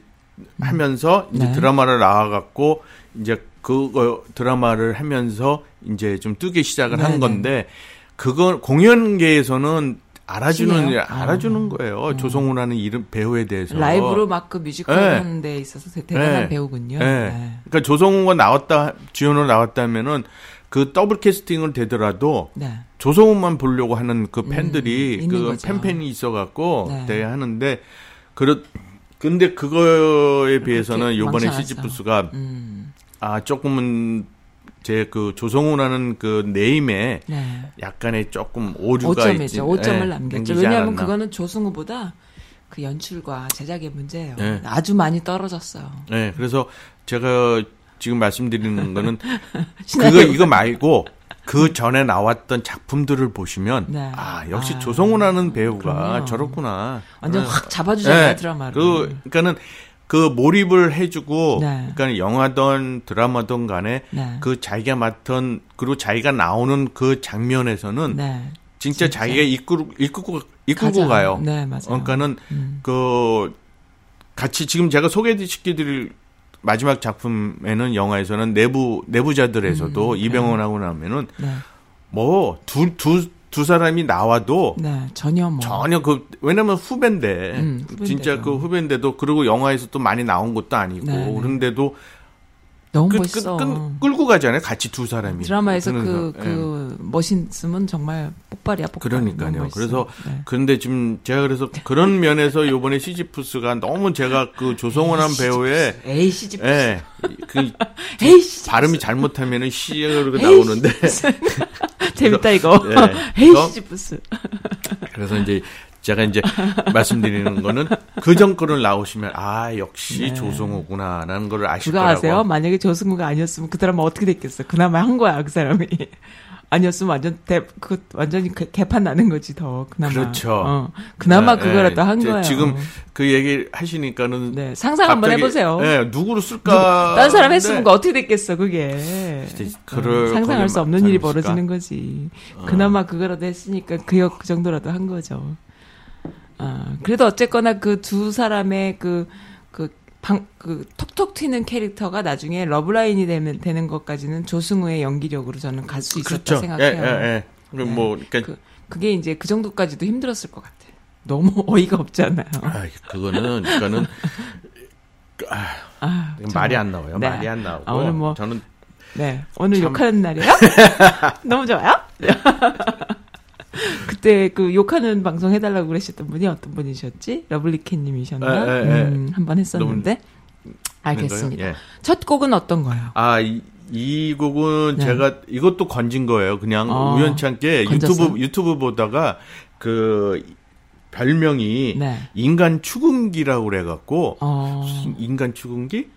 하면서 이제 네. 드라마를 나와 갖고 이제 그거 드라마를 하면서 이제 좀 뜨기 시작을 네, 한 네. 건데 그거 공연계에서는 알아주는 신이에요? 알아주는 거예요. 조승우라는 이름 배우에 대해서 라이브로 막 그 뮤지컬 네. 하는 데 있어서 대- 대단한 네. 배우군요. 네. 네. 그러니까 조승우가 나왔다 주연으로 나왔다면은 그 더블 캐스팅을 되더라도 네. 조승우만 보려고 하는 그 팬들이 음, 그 거죠. 팬팬이 있어 갖고 네. 대 하는데 그렇 근데 그거에 비해서는 요번에. 시지프스가 음. 아 조금은 제 그 조승우라는 그 name에 네. 약간의 조금 오류가 있지. 오점이죠. 오점을 예, 남겼죠. 왜냐하면 않았나. 그거는 조승우보다 그 연출과 제작의 문제예요. 네. 아주 많이 떨어졌어요. 네, 그래서 제가 지금 말씀드리는 거는. 그거 이거 말고 그 전에 나왔던 작품들을 보시면 네. 아 역시 아, 조성우라는 배우가 그럼요. 저렇구나. 완전 네. 확 잡아주잖아요 네, 드라마를. 그 그러니까는 그 몰입을 해주고 네. 그러니까 영화든 드라마든 간에 네. 그 자기가 맡은 그리고 자기가 나오는 그 장면에서는 네. 진짜, 진짜. 자기가 이끌고 이끌고 이끌고. 가요. 네 맞아요. 그러니까는 음. 그 같이 지금 제가 소개시켜드릴 마지막 작품에는 영화에서는 내부 내부자들에서도 음, 이병헌하고 나면은 네. 뭐두두 두 사람이 나와도 네 전혀 뭐 전혀 그 왜냐면 후배인데 음. 진짜 그 후배인데도 그리고 영화에서 또 많이 나온 것도 아니고 네, 네. 그런데도 너무 끄, 멋있어. 끄, 끄, 끌고 가잖아요 같이 두 사람이 드라마에서 그, 예. 그, 멋있음은 정말 폭발이야, 폭발. 그러니까요. 그래서 네. 그런데 지금 제가 그래서 그런 면에서 요번에 시지프스가 너무 제가 그 조성원한 배우의 에이, 시집. 예, 그 에이, 시집. 발음이 잘못하면은 시가 에이, 나오는데 재밌다, 이거. 예. 에이, 시집부스. 그래서 이제 제가 이제 말씀드리는 거는 그전 거를 나오시면 아 역시 네. 조성호구나라는 걸 아실 그거 거라고. 아세요? 만약에 조승우가 아니었으면 그 드라마 어떻게 됐겠어? 그나마 한 거야, 그 사람이. 아니었으면 완전 대, 그, 완전히 개- 개판 나는 거지, 더. 그나마. 그렇죠. 어, 그나마 네, 그거라도 네. 한 제- 거야. 지금 그 얘기 하시니까는 네, 상상 한번 갑자기, 해보세요. 예, 누구로 쓸까? 다른 사람 했으면 네. 그 어떻게 됐겠어, 그게. 어, 그럴 상상할 수 없는 일이? 벌어지는 거지. 그나마 그거라도 했으니까 그, 역- 그 정도라도 한 거죠. 아, 그래도 어쨌거나 그 두 사람의 그, 그, 방, 그, 톡톡 튀는 캐릭터가 나중에 러브라인이 되면, 되는 것까지는 조승우의 연기력으로 저는 갈 수 있었다 그렇죠. 생각해요. 예, 예, 예. 그럼 네. 뭐 그러니까 그, 그게 이제 그 정도까지도 힘들었을 것 같아. 너무 어이가 없잖아요. 아, 그거는 그러니까는 아, 말이 안 나와요. 네. 말이 안 나오고 아, 오늘 뭐- 저는 네. 오늘 참- 욕하는 날이에요? 너무 좋아요? 그때 그 욕하는 방송 해달라고 그러셨던 분이 어떤 분이셨지? 러블리캣님이셨나? 예, 예, 예. 음, 한번 했었는데. 알겠습니다. 예. 첫 곡은 어떤 거예요? 아, 이, 이 곡은 네. 제가 이것도 건진 거예요. 그냥 어, 우연찮게 건졌어요? 유튜브 유튜브 보다가 그 별명이 네. 인간 축음기라고 그래 갖고 어, 인간 축음기?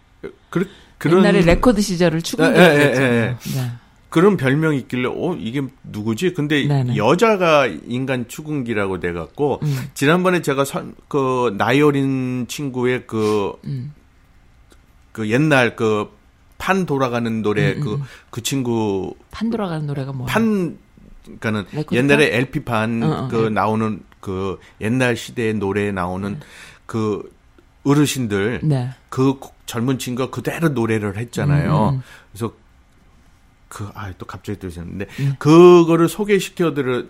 그 그런 옛날에 레코드 시절을 예, 예, 추궁했잖아요. 예, 네. 그런 별명이 있길래 어 이게 누구지? 근데 네네. 여자가 인간 축음기라고 돼 갖고 음, 지난번에 제가 선, 그 나이 어린 친구의 그 음. 그 옛날 그 판 돌아가는 노래 음, 그 음. 그 친구 판 돌아가는 노래가 뭐야? 판 그러니까는 레코드 옛날에 LP 판 어, 어, 그 네. 나오는 그 옛날 시대의 노래에 나오는 그 어르신들 네. 그 고- 젊은 친구가 그대로 노래를 했잖아요. 음, 음. 그래서 그 아 또 갑자기 또 있었는데 음. 그거를 소개시켜 드렸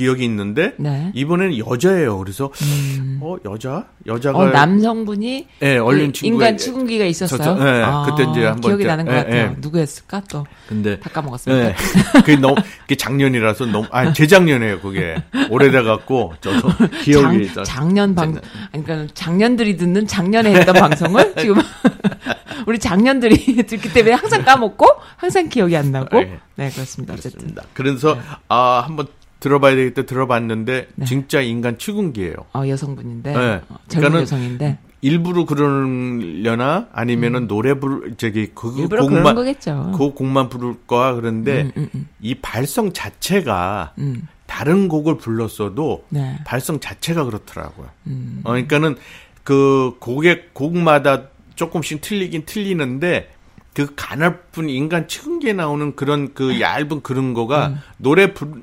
기 기억이 있는데 네. 이번에는 여자예요. 그래서 음. 어 여자 여자가 어, 남성분이 예, 얼린 그 인간 축음기가 있었어요. 저- 저- 예, 그때 이제 한번 기억이 저- 나는 것 예, 같아요. 예. 누구였을까 또 근데 다 까먹었습니다. 예. 그게 너무 그게 작년이라서 너무 아 재작년이에요. 그게 오래돼 갖고 저도 기억이. 작, 작년 방, 아니, 그러니까 작년들이 듣는 작년에 했던 방송을 지금 우리 작년들이 듣기 때문에 항상 까먹고 항상 기억이 안 나고 예. 네 그렇습니다. 어쨌든 그렇습니다. 그래서 아 한번 들어봐야 되겠다 들어봤는데 네. 진짜 인간 치군기예요. 어, 여성분인데 네. 어, 젊은 여성인데 일부러 그러려나 아니면은 노래 부를 저기 그 음. 일부러 그런 곡만 거겠죠. 그 곡만 부를 거야 그런데 음, 음, 음. 이 발성 자체가 음, 다른 곡을 불렀어도 네. 발성 자체가 그렇더라고요. 음. 어, 그러니까는 그 곡의 곡마다 조금씩 틀리긴 틀리는데 그 가냘픈 인간 축음기에 나오는 그런 그 얇은 그런 거가 음. 노래 부,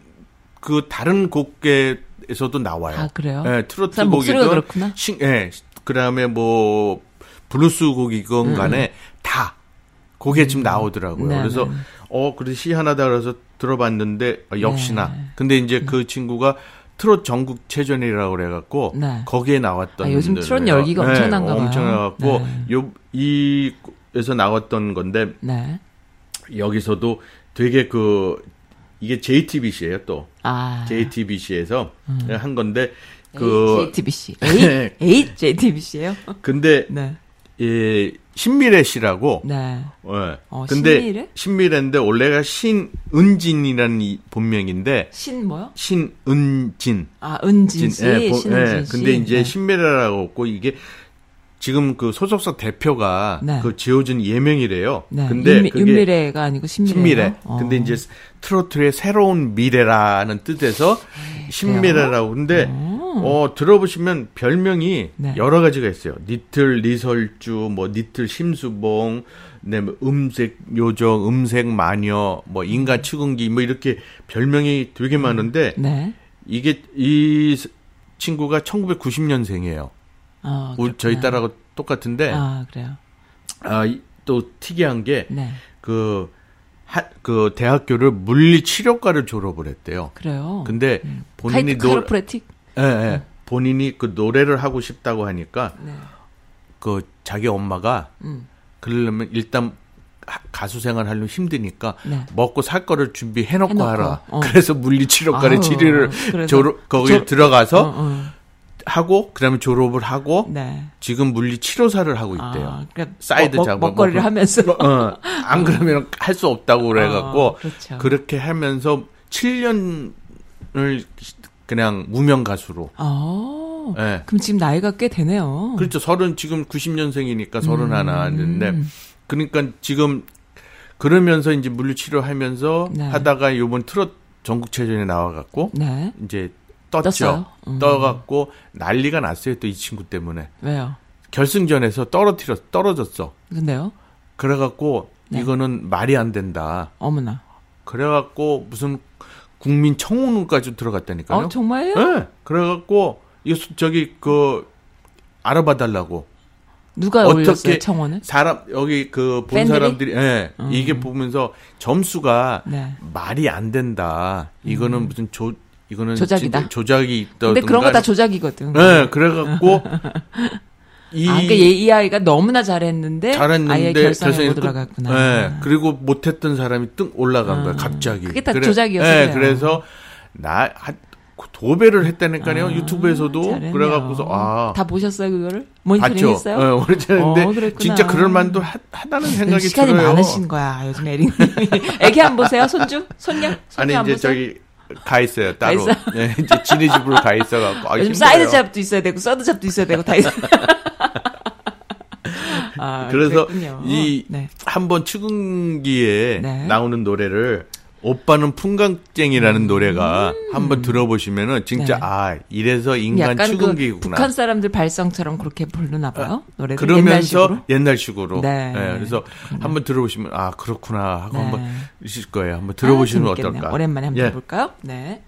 그 다른 곡에서도 나와요. 아 그래요? 예, 트로트 곡이든 그렇구나. 신, 예, 그다음에 뭐 블루스 음, 곡이건 간에 다 곡에 지금 나오더라고요. 네, 그래서 네. 어 그래서 희한하다 그래서 들어봤는데 어, 역시나. 네. 근데 이제 그 친구가 트롯 전국 체전이라고 그래갖고 네. 거기에 나왔던 아, 요즘. 트롯 열기가 엄청난가 봐요. 엄청나갖고 네. 요 이에서 나왔던 건데 네. 여기서도 되게 그 이게 JTBC예요 또 아. JTBC에서 한 건데 그그 JTBC. 에이, 에이 JTBC예요? 근데 네. 예, 신미래 씨라고 네. 예. 어, 근데 신미래? 신미래인데 원래가 신은진이라는 이 본명인데 신 뭐요? 신은진 아, 은진 씨. 예, 보- 신은진 예, 씨. 근데 이제 네. 신미래라고 없고 이게 지금 그 소속사 대표가 네. 그 지어준 예명이래요. 네. 근데 윤미, 그게 윤미래가 아니고 신미래요. 신미래. 어. 근데 이제 트로트의 새로운 미래라는 뜻에서 신미래라고. 근데 어 들어보시면 별명이 네. 여러 가지가 있어요. 니틀 리설주, 뭐 니틀 심수봉, 네, 뭐 음색 요정, 음색 마녀, 뭐 인간 축음기, 뭐 이렇게 별명이 되게 많은데 네. 이게 이 친구가 1990년생이에요. 어, 우리 저희. 딸하고 똑같은데 아, 그래요. 아, 이- 또 특이한 게 네. 그, 하, 그 대학교를 물리 치료과를 졸업을 했대요. 그래요. 근데 본인이 카이트 노, chiropractic? 예, 예. 본인이 그 노래를 하고 싶다고 하니까 네. 그 자기 엄마가 음. 그러려면 일단 하- 가수 생활 하려면 힘드니까 네. 먹고 살 거를 준비해 놓고 해놓고, 하라. 어. 그래서 물리 치료과를 아우, 치료를 졸업 거기 졸- 들어가서 어, 어. 하고 그다음에 졸업을 하고 네. 지금 물리 치료사를 하고 있대요. 아, 그러니까 사이드 먹, 작업, 먹, 먹거리를. 하면서. 어, 안 그러면 할 수 없다고 그래 갖고 어, 그렇죠. 그렇게 하면서 7년을 그냥 무명 가수로. 어. 예. 그럼 지금 나이가 꽤 되네요. 그렇죠. 서른 지금 90년생이니까 서른 하나 했는데 음. 그러니까 지금 그러면서 이제 물리치료하면서 네. 하다가 요번 트롯 전국체전에 나와갖고 네. 이제 떴죠. 음. 떠갖고 난리가 났어요. 또 이 친구 때문에 왜요? 결승전에서 떨어뜨려 떨어졌어. 근데요? 그래갖고 네. 이거는 말이 안 된다. 어머나. 그래갖고 무슨 국민 청원까지 들어갔다니까요. 어, 정말요? 네. 그래갖고 이 수- 저기 그 알아봐 달라고 누가 어떻게- 올렸어요, 청원을? 사람 여기 그 본? 사람들이 예 음. 이게 보면서 점수가 네. 말이 안 된다. 이거는 무슨 조 이거는 조작이다. 조작이 있다. 근데 그런 거 다 조작이거든. 예, 그래갖고 이 아, 그러니까 얘, 이 아이가 너무나 잘했는데 잘했는데 아예 결선에 못 끝- 들어갔구나. 예, 그리고 못했던 사람이 뜬 올라간 거야 아, 갑자기. 그게 다 조작이어서 예, 그래요. 그래서 나 한- 도배를 했다니까요 아, 유튜브에서도 잘했네요. 그래가고서 아 다 보셨어요 그거를? 모니터링. 했어요? 예, 오래전인데 어. 진짜 그럴 만도 하, 하다는 생각이 시간이 들어요. 많으신 거야 요즘 에릭. 애기 안 보세요? 손주? 손녀? 손녀 아니 안 이제 보세요? 저기 가 있어요 따로. 있어요? 예, 이제 지네 집으로 가 있어갖고 아, 요즘. side job도 있어야 되고 third job도 있어야 되고 다 있어. 아, 그래서. 이 네. 한번 추궁기에 네. 나오는 노래를 오빠는 풍광쟁이라는 노래가 한번 들어보시면은 진짜 음. 네. 아 이래서 인간 약간 그 추궁기구나. 북한 사람들 발성처럼 그렇게 부르나 봐요. 노래를 그러면서 옛날식으로. 옛날식으로. 네. 예, 그래서 한번 들어보시면 아 그렇구나 하고 네. 한번 있을 거예요. 한번 들어보시면 아. 어떨까? 오랜만에 한번 예. 해볼까요? 네.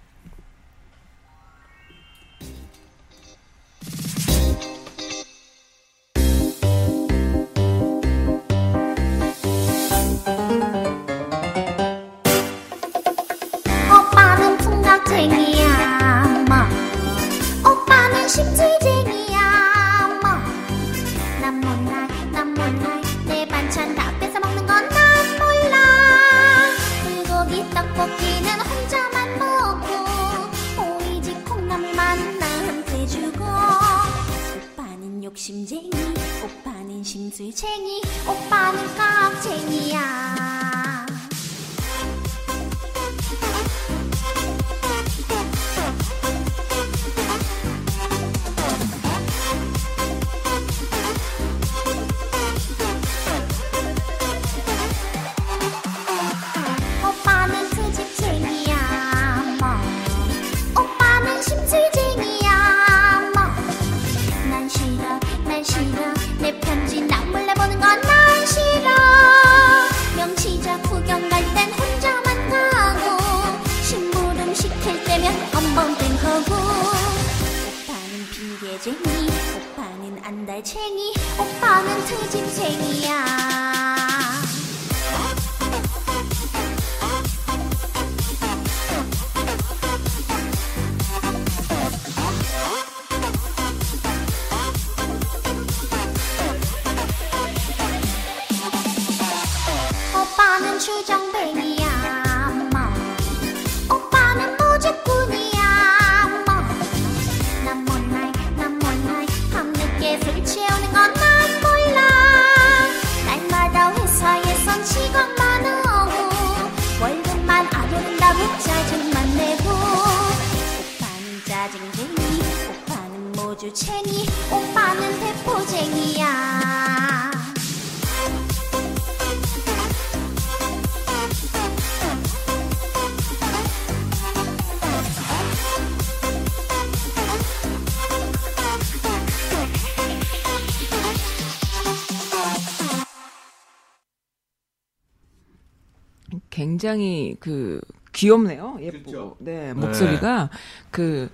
굉장히 그 귀엽네요. 예쁘고. 그렇죠. 네, 목소리가 그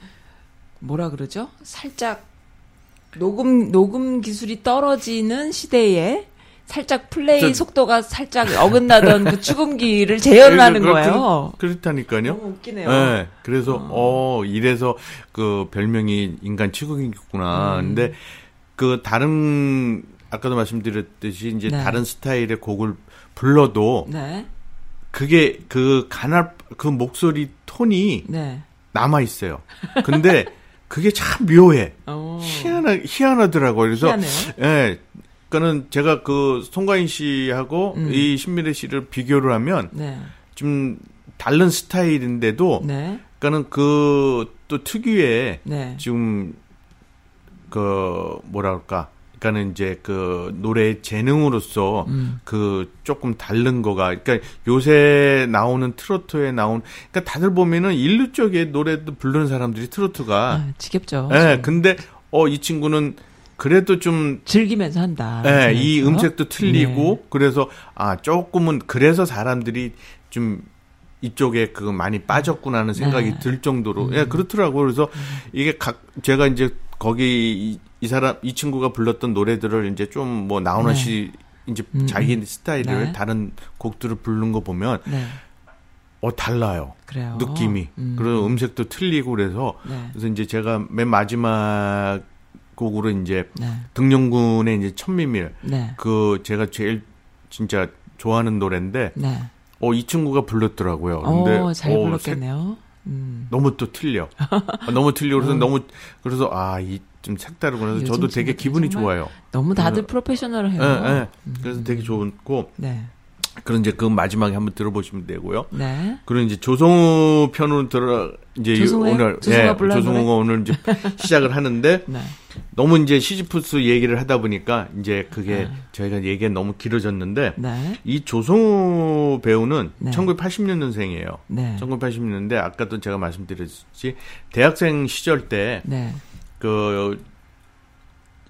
뭐라 그러죠? 살짝 녹음 녹음 기술이 떨어지는 시대에 살짝 플레이 저- 속도가 살짝 어긋나던 그 축음기를 재현하는 그- 거예요. 그, 렇 다니까요 너무 웃기네요. 네, 그래서 어. 이래서 그 별명이 인간 치국이구나. 음. 근데 그 다른 아까도 말씀드렸듯이 이제 네. 다른 스타일의 곡을 불러도 네. 그게 그 가날 그 목소리 톤이 네. 남아 있어요. 근데 그게 참 묘해. 어. 희한하 희한하더라고요. 그래서 희한해요. 예. 그러니까는 제가 그 송가인 씨하고 음. 이 신미래 씨를 비교를 하면 네. 좀 다른 스타일인데도 네. 그러니까는 그 또 특유의 네. 지금 그 뭐라 그럴까? 그러니까는 이제 그 노래 재능으로서 음. 그 조금 다른 거가 그러니까 요새 나오는 트로트에 나온 그러니까 다들 보면은 인류 쪽의 노래도 부르는 사람들이 트로트가 아, 지겹죠. 예, 근데 어 이 친구는 그래도 좀 즐기면서 한다. 예, 이 그래서. 음색도 틀리고 네. 그래서 아 조금은 그래서 사람들이 좀 이쪽에 그 많이 빠졌구나 하는 생각이 네. 들 정도로 예 그렇더라고요. 그래서 이게 각 제가 이제 거기 이, 이 사람 이 친구가 불렀던 노래들을 이제 좀 뭐 나훈아 네. 씨 이제 음, 자기 음. 스타일을 네. 다른 곡들을 부른 거 보면 네. 어 달라요. 그래요. 느낌이 음. 그리고 음색도 틀리고 그래서 네. 그래서 이제 제가 맨 마지막 곡으로 이제 네. 등용군의 이제 천미밀 네. 그 제가 제일 진짜 좋아하는 노래인데 네. 어이 친구가 불렀더라고요. 근데 어, 잘 어, 불렀겠네요. 음. 색- 너무 또 틀려. 어, 너무 틀려. 그래서 음. 너무 그래서 아이 좀 색다르고 그래서 저도 되게 기분이 좋아요. 너무 다들 네. 프로페셔널해요. 예, 예. 그래서 되게 좋고 네. 그런 이제 그 마지막에 한번 들어보시면 되고요. 네. 그리고 이제 조성우 편으로 들어 이제 조성우요? 오늘 조성우가 예, 조성우가 오늘 이제 시작을 하는데 네. 너무 이제 시지프스 얘기를 하다 보니까 이제 그게 네. 저희가 얘기가 너무 길어졌는데 네. 이 조성우 배우는 네. 1980년생이에요. 네. 1980년대 아까도 제가 말씀드렸듯이 대학생 시절 네. 때 그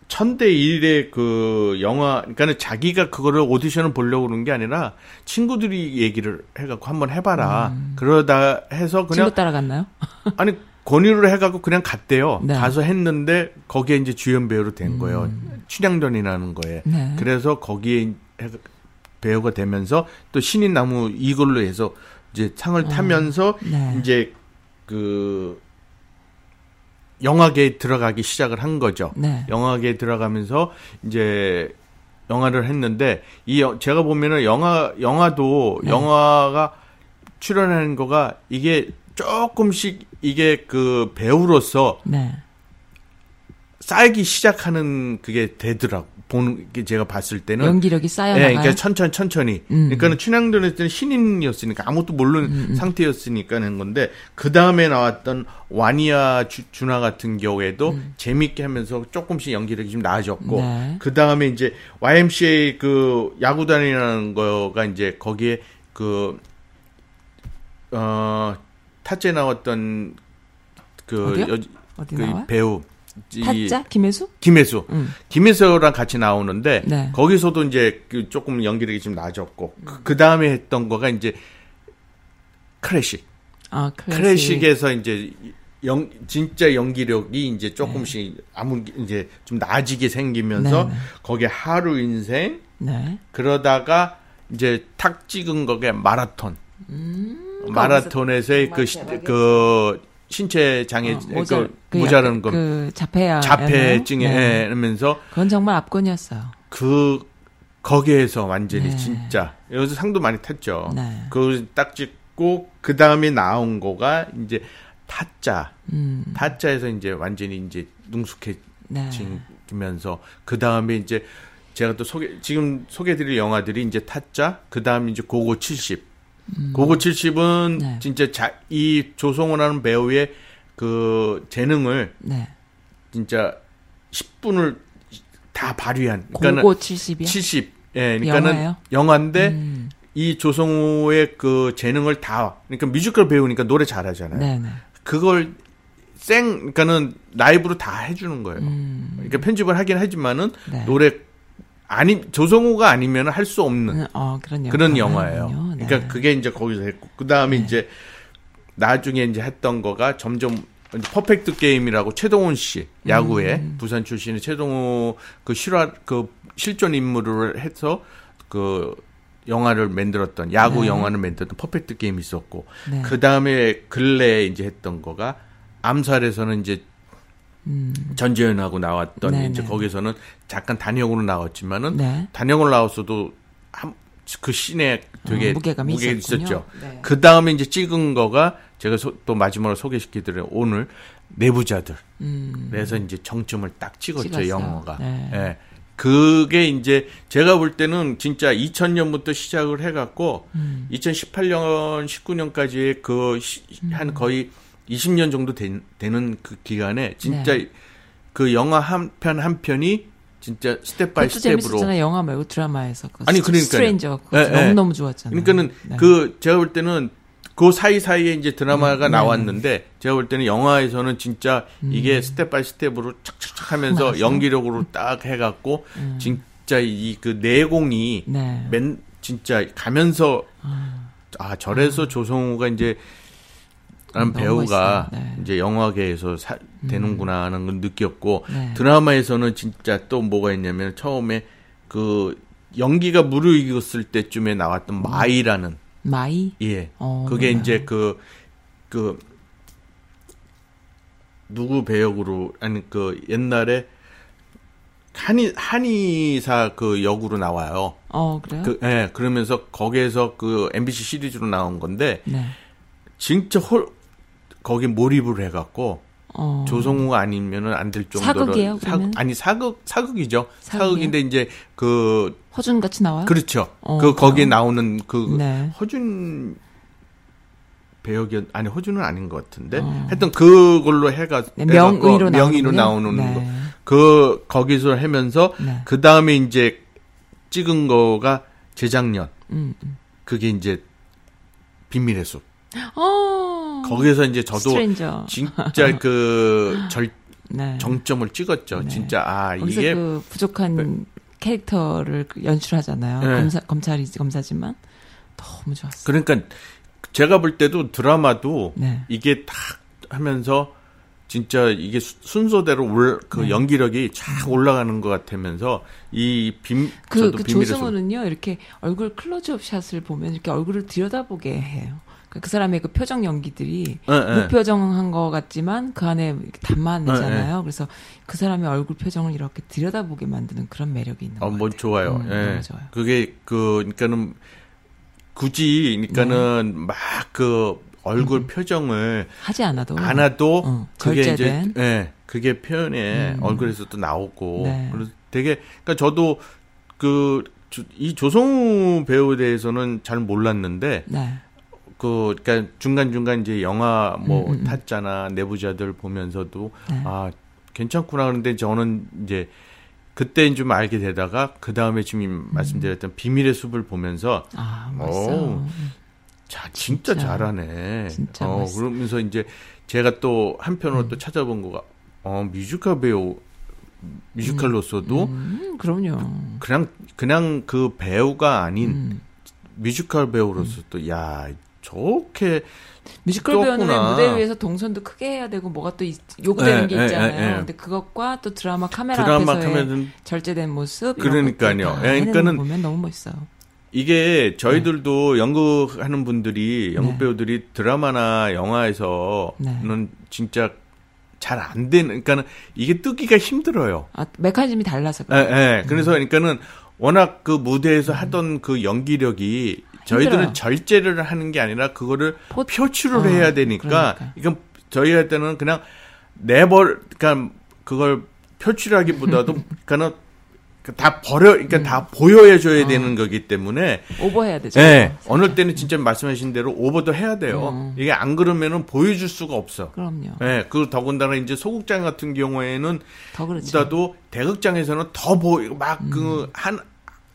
천대 일의 그 영화 그러니까는 자기가 그거를 오디션을 보려고 그런 게 아니라 친구들이 얘기를 해갖고 한번 해봐라 그러다 해서 그냥 친구 따라갔나요? 아니 권유를 해갖고 그냥 갔대요. 네. 가서 했는데 거기에 이제 주연 배우로 된 거예요. 춘향전이라는 거에. 네. 그래서 거기에 해- 배우가 되면서 또 신인 나무 이걸로 해서 이제 상을 타면서 네. 이제 그 영화계에 들어가기 시작을 한 거죠. 네. 영화계에 들어가면서 이제 영화를 했는데 이 여- 제가 보면은 영화 영화도 네. 영화가 출연하는 거가 이게 조금씩 이게 그 배우로서 네. 쌓이기 시작하는 그게 되더라고. 보는 게 제가 봤을 때는 연기력이 쌓여 예. 그러니까 천천히 천천히. 음. 그러니까는 춘향전에 때는 신인이었으니까 아무것도 모르는 상태였으니까 는 건데 그 다음에 나왔던 와니아 주, 준하 같은 경우에도 재밌게 하면서 조금씩 연기력이 좀 나아졌고 네. 그 다음에 이제 YMCA 그 야구단이라는 거가 이제 거기에 그 어, 타째 나왔던 그, 어디요? 여, 어디 그 나와? 배우 이 타짜 김혜수? 김혜수 음. 김혜수랑 같이 나오는데 네. 거기서도 이제 그 조금 연기력이 좀 나아졌고 그 다음에 했던 거가 이제 클래식 아 클래식. 클래식에서 이제 영 진짜 연기력이 이제 조금씩 아무 이제 좀 나아지게 생기면서 네, 네. 거기에 하루 인생 네. 그러다가 이제 탁 찍은 거게 마라톤 마라톤에서의 그, 시-. 그 신체 장애 어, 그 모자, 그 모자라는 약- 거그 자폐야. 자폐증에 네. 하면서 그건 정말 압권이었어요. 그 거기에서 완전히 네. 진짜 여기서 상도 많이 탔죠. 네. 그걸 딱 찍고 그 다음에 나온 거가 이제 타짜 음. 타짜에서 이제 완전히 이제 네. 능숙해지면서 그 다음에 이제 제가 또 소개 지금 소개드릴 영화들이 이제 타짜 그 다음에 이제 고고 70 고고 70은 음. 네. 진짜 자, 이 조성호라는 배우의 그 재능을 네. 진짜 10분을 다 발휘한 그러니까는 고고 70이요? 70. 예, 그러니까는 영화예요? 영화인데 음. 이 조성우의 그 재능을 다 그러니까 뮤지컬 배우니까 노래 잘하잖아요. 네, 네. 그걸 생 그러니까는 라이브로 다 해주는 거예요. 음. 그러니까 편집을 하긴 하지만은 네. 노래 아니 조성우가 아니면 할 수 없는 음, 어, 그런 그런 영화군요. 영화예요. 네. 그러니까 그게 이제 거기서 했고 그 다음에 이제 나중에 이제 했던 거가 점점 퍼펙트 게임이라고 최동훈 씨 야구에 음. 부산 출신의 최동호 그 실화 그 실존 인물을 해서 그 영화를 만들었던 야구 네. 영화를 만들었던 퍼펙트 게임이 있었고 네. 그 다음에 근래에 이제 했던 거가 암살에서는 이제 음. 전지현하고 나왔던 네, 이제 네. 거기서는 잠깐 단역으로 나왔지만은 네. 단역으로 나왔어도 한, 그 씬에 되게 어, 무게감이 있었군요. 있었죠. 네. 그 다음에 이제 찍은 거가 제가 소- 또 마지막으로 소개시켜드린 오늘 내부자들. 음. 그래서 이제 정점을 딱 찍었죠 찍었어요. 영화가. 네. 예. 그게 이제 제가 볼 때는 진짜 2000년부터 시작을 해갖고 음. 2018년, 19년까지의 그한 거의 20년 정도 된- 되는 그 기간에 진짜 네. 그 영화 한 편 한 편이 진짜 step by step으로 재밌었잖아요. 영화 말고 드라마에서. 그 아니, 스- 그러니까요. Stranger. 그거 예, 예. 너무 너무 좋았잖아요. 그러니까는 네. 그 제가 볼 때는 그 사이 사이에 이제 드라마가 음, 네. 나왔는데 제가 볼 때는 영화에서는 진짜 이게 step by step으로 착착착 하면서 음. 맞아. 연기력으로 딱 해갖고 진짜 이 그 내공이 네. 맨 진짜 가면서 아 저래서 조승우가 이제 라는 음, 배우가. 네. 이제 영화계에서 사- 되는구나 하는 걸 느꼈고 네. 드라마에서는 진짜 또 뭐가 있냐면 처음에 그 연기가 무르익었을 때쯤에 나왔던 마의라는 마의? 예 어, 그게 몰라요. 이제 그그 누구 배역으로 아니 그 옛날에 한의 한의사 그 역으로 나와요. 어, 그래요? 그 예, 그러면서 거기에서 그 MBC 시리즈로 나온 건데 네. 진짜 홀 거기 몰입을 해갖고 어. 조성우가 아니면은 안 될 정도로 사극이에요, 사-? 아니 사극 사극이죠. 사극이요? 사극인데 이제 그 허준 같이 나와요? 그렇죠. 어, 그 거기에? 나오는 그 네. 허준 배역이 아니 허준은 아닌 것 같은데 어. 하여튼 그걸로 해가 네, 명의로 명의로. 나오는 네. 거. 그 거기서 하면서 네. 그 다음에 이제 찍은 거가 재작년 음, 음. 그게 이제 비밀의 숲. 어. 거기에서 이제 저도 스트레인저. 진짜 그 절, 네. 정점을 찍었죠. 네. 진짜 아 이게 그 부족한 캐릭터를 그 연출하잖아요. 네. 검사 검찰이 검사지만 너무 좋았어요. 그러니까 제가 볼 때도 드라마도 네. 이게 딱 하면서 진짜 이게 수- 순서대로 올, 그 네. 연기력이 쫙 올라가는 것 같으면서 이 빔, 그, 그. 조승우는요, 이렇게 얼굴 클로즈업 샷을 보면 이렇게 얼굴을 들여다보게 해요. 그, 그 사람의 그 표정 연기들이 예, 예. 무표정한 것 같지만 그 안에 네, 담아내잖아요. 그래서 그 사람의 얼굴 표정을 이렇게 들여다보게 만드는 그런 매력이 있는 것 어, 뭐 같아요. 좋아요. 음, 예. 좋아요. 그게 그 그러니까는 굳이 그러니까는 막그 얼굴 표정을 하지 않아도 안아도 어, 그게 절제된. 이제 예 그게 표현에 음. 얼굴에서도 나오고 네. 그래서 되게 그러니까 저도 그 이 조성우 배우에 대해서는 잘 몰랐는데 네. 그 그러니까 중간 중간 이제 영화 뭐 음, 음, 음. 타짜나 내부자들 보면서도 네. 아 괜찮구나 그런데 저는 이제 그때는 좀 알게 되다가 그 다음에 지금 말씀드렸던 비밀의 숲을 보면서 아, 오, 멋있어. 자 진짜, 진짜. 잘하네. 진짜 어 멋있어. 그러면서 이제 제가 또 한편으로 또 찾아본 거가 어 뮤지컬 배우 뮤지컬로서도 음, 그럼요. 그냥 그냥 그 배우가 아닌 음. 뮤지컬 배우로서도 야 저렇게 뮤지컬 배우는. 무대 위에서 동선도 크게 해야 되고 뭐가 또 있- 요구되는 예, 게 예, 있잖아요. 예, 예. 근데 그것과 또 드라마 카메라 드라마 앞에서의 절제된 모습 그러니까요. 예, 그러니까는 거 보면 너무 멋있어요. 이게 저희들도 연극하는 분들이 연극 네. 배우들이 드라마나 영화에서는 네. 진짜 잘 안 되는 그러니까는 이게 뜨기가 힘들어요. 아, 메커니즘이 달라서 예. 예. 그래서 그러니까는 워낙 그 무대에서 하던 그 연기력이 저희들은 힘들어요. 절제를 하는 게 아니라 그거를 포- 표출을 어, 해야 되니까 그러니까. 이건 저희 할 때는 그냥 내버 그러니까 그걸 표출하기보다도 그러니까는 다 버려 그러니까 다 보여야 줘야 어. 되는 거기 때문에 오버해야 되죠. 예. 어느 때는 진짜 말씀하신 대로 오버도 해야 돼요. 음. 이게 안 그러면은 보여줄 수가 없어. 그럼요. 예. 그 더군다나 이제 소극장 같은 경우에는 더 그렇죠. 보다도 대극장에서는 더 보이고 막그한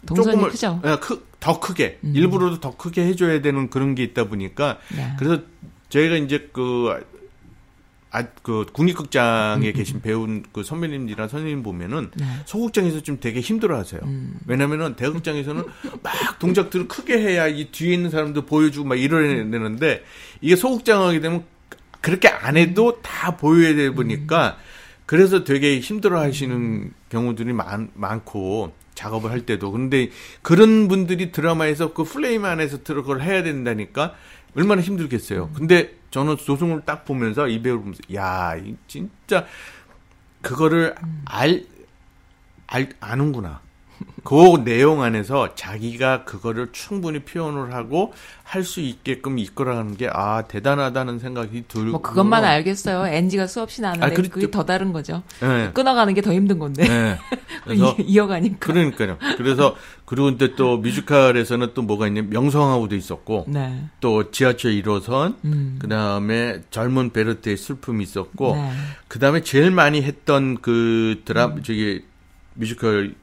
동선이 조금을 크죠. 예, 크, 더 크게 음. 일부러도 더 크게 해줘야 되는 그런 게 있다 보니까 네. 그래서 저희가 이제 그, 아, 그, 국립극장에 계신 배우 그 선배님들이나 선생님 보면은 네. 소극장에서 좀 되게 힘들어 하세요. 음. 왜냐면은 대극장에서는 막 동작들을 크게 해야 이 뒤에 있는 사람도 보여주고 막 이래야 되는데 이게 소극장 하게 되면 그렇게 안 해도 다 보여야 되다 보니까 그래서 되게 힘들어 하시는 경우들이 많, 많고 작업을 할 때도. 근데 그런 분들이 드라마에서 그 플레임 안에서 그걸 해야 된다니까 얼마나 힘들겠어요. 근데 저는 조승우를 딱 보면서 이 배우를 보면서 야, 이 진짜 그거를 알, 알, 아는구나. 그 내용 안에서 자기가 그거를 충분히 표현을 하고 할 수 있게끔 이끌어가는 게 아 대단하다는 생각이 들고 뭐 그것만 알겠어요. NG가 수없이 나는데 아, 그렇죠. 그게 더 다른 거죠. 네. 끊어가는 게 더 힘든 건데 네. 그래서 이- 이어가니까. 그러니까요. 그래서 그리고 근데 또 뮤지컬에서는 또 뭐가 있냐 명성황후도 있었고 네. 또 지하철 1호선 음. 그다음에 젊은 베르테의 슬픔이 있었고 네. 그다음에 제일 많이 했던 그 드라 저기 뮤지컬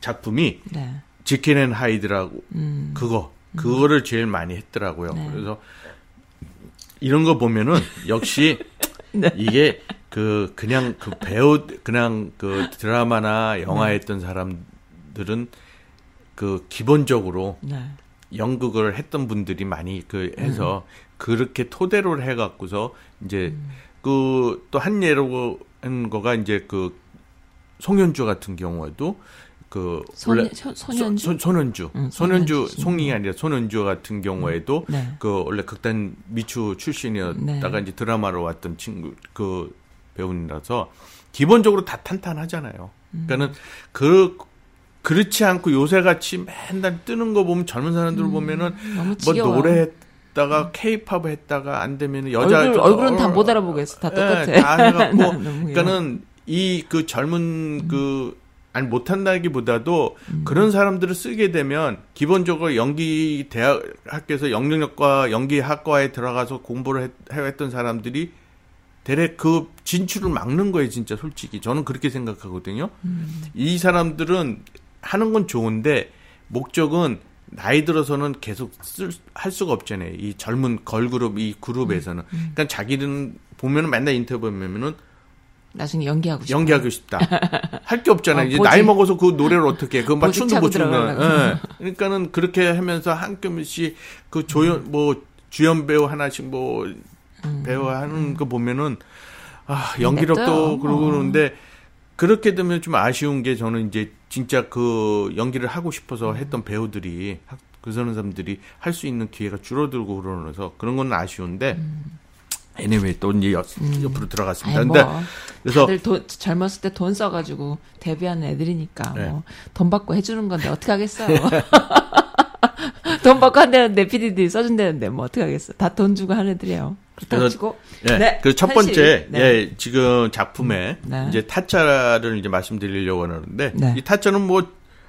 작품이 네. Jekyll and Hyde라고 음. 그거 그거를 제일 많이 했더라고요. 네. 그래서 이런 거 보면은 역시 네. 이게 그 그냥 그 배우 그냥 그 드라마나 영화에 네. 했던 사람들은 그 기본적으로 네. 연극을 했던 분들이 많이 그 해서 음. 그렇게 토대로 해 갖고서 이제 그 또 한 예로 한 거가 이제 그 송현주 같은 경우에도 그 손, 소, 소년주. 소, 손현주 응, 손현주 손현주. 송이 아니라 손현주 같은 경우에도 네. 그 원래 극단 미추 출신이었다가 네. 이제 드라마로 왔던 친구 그 배우라서 기본적으로 다 탄탄하잖아요. 음. 그러니까는 그 그렇지 않고 요새 같이 맨날 뜨는 거 보면 젊은 사람들 을 보면은 뭐 지겨워요. 노래 했다가 케이팝 했다가 안 되면은 여자 얼굴, 저- 얼굴은 다 어, 못 알아보겠어. 다 똑같아. 예, 다 해갖고 그러니까는 이 그 젊은 그 아니 못한다기보다도 음. 그런 사람들을 쓰게 되면 기본적으로 연기 대학 학교에서 영영역과 연기 학과에 들어가서 공부를 했, 해왔던 사람들이 대략 그 진출을 막는 거예요 진짜 솔직히 저는 그렇게 생각하거든요 음. 이 사람들은 하는 건 좋은데 목적은 나이 들어서는 계속 쓸, 할 수가 없잖아요 이 젊은 걸그룹 이 그룹에서는 음. 그러니까 자기는 보면은 맨날 인터뷰 보면은 나중에 연기하고 싶어. 연기하고 싶다. 할 게 없잖아요. 어, 이제 나이 먹어서 그 노래를 어떻게 해. 그거 막 춤도 못. 들어가려고. 예. 그러니까는 그렇게 하면서 한 끔씩 그 조연, 뭐, 주연 배우 하나씩 뭐, 배우 하는 거 보면은, 아, 연기력도 냅둬요. 그러고 어. 그러는데, 그렇게 되면 좀 아쉬운 게 저는 이제 진짜 그 연기를 하고 싶어서 했던 배우들이, 학- 그 사람들이 할 수 있는 기회가 줄어들고 그러면서 그런 건 아쉬운데, anyway, 또 이제 옆, 옆으로 들어갔습니다. 아이, 근데, 뭐, 그래서, 다들 돈, 젊었을 때 돈 써가지고 데뷔하는 애들이니까 네. 뭐돈 받고 해주는 건데 어떻게 하겠어요. 돈 받고 한다는데 PD들이 써준다는데 뭐 어떡하겠어. 다 돈 주고 하는 애들이에요. 그렇다고. 예. 네, 그첫 현실. 번째, 네. 예, 지금 작품에 네. 이제 타짜를 이제 말씀드리려고 하는데 네. 이 타짜는 뭐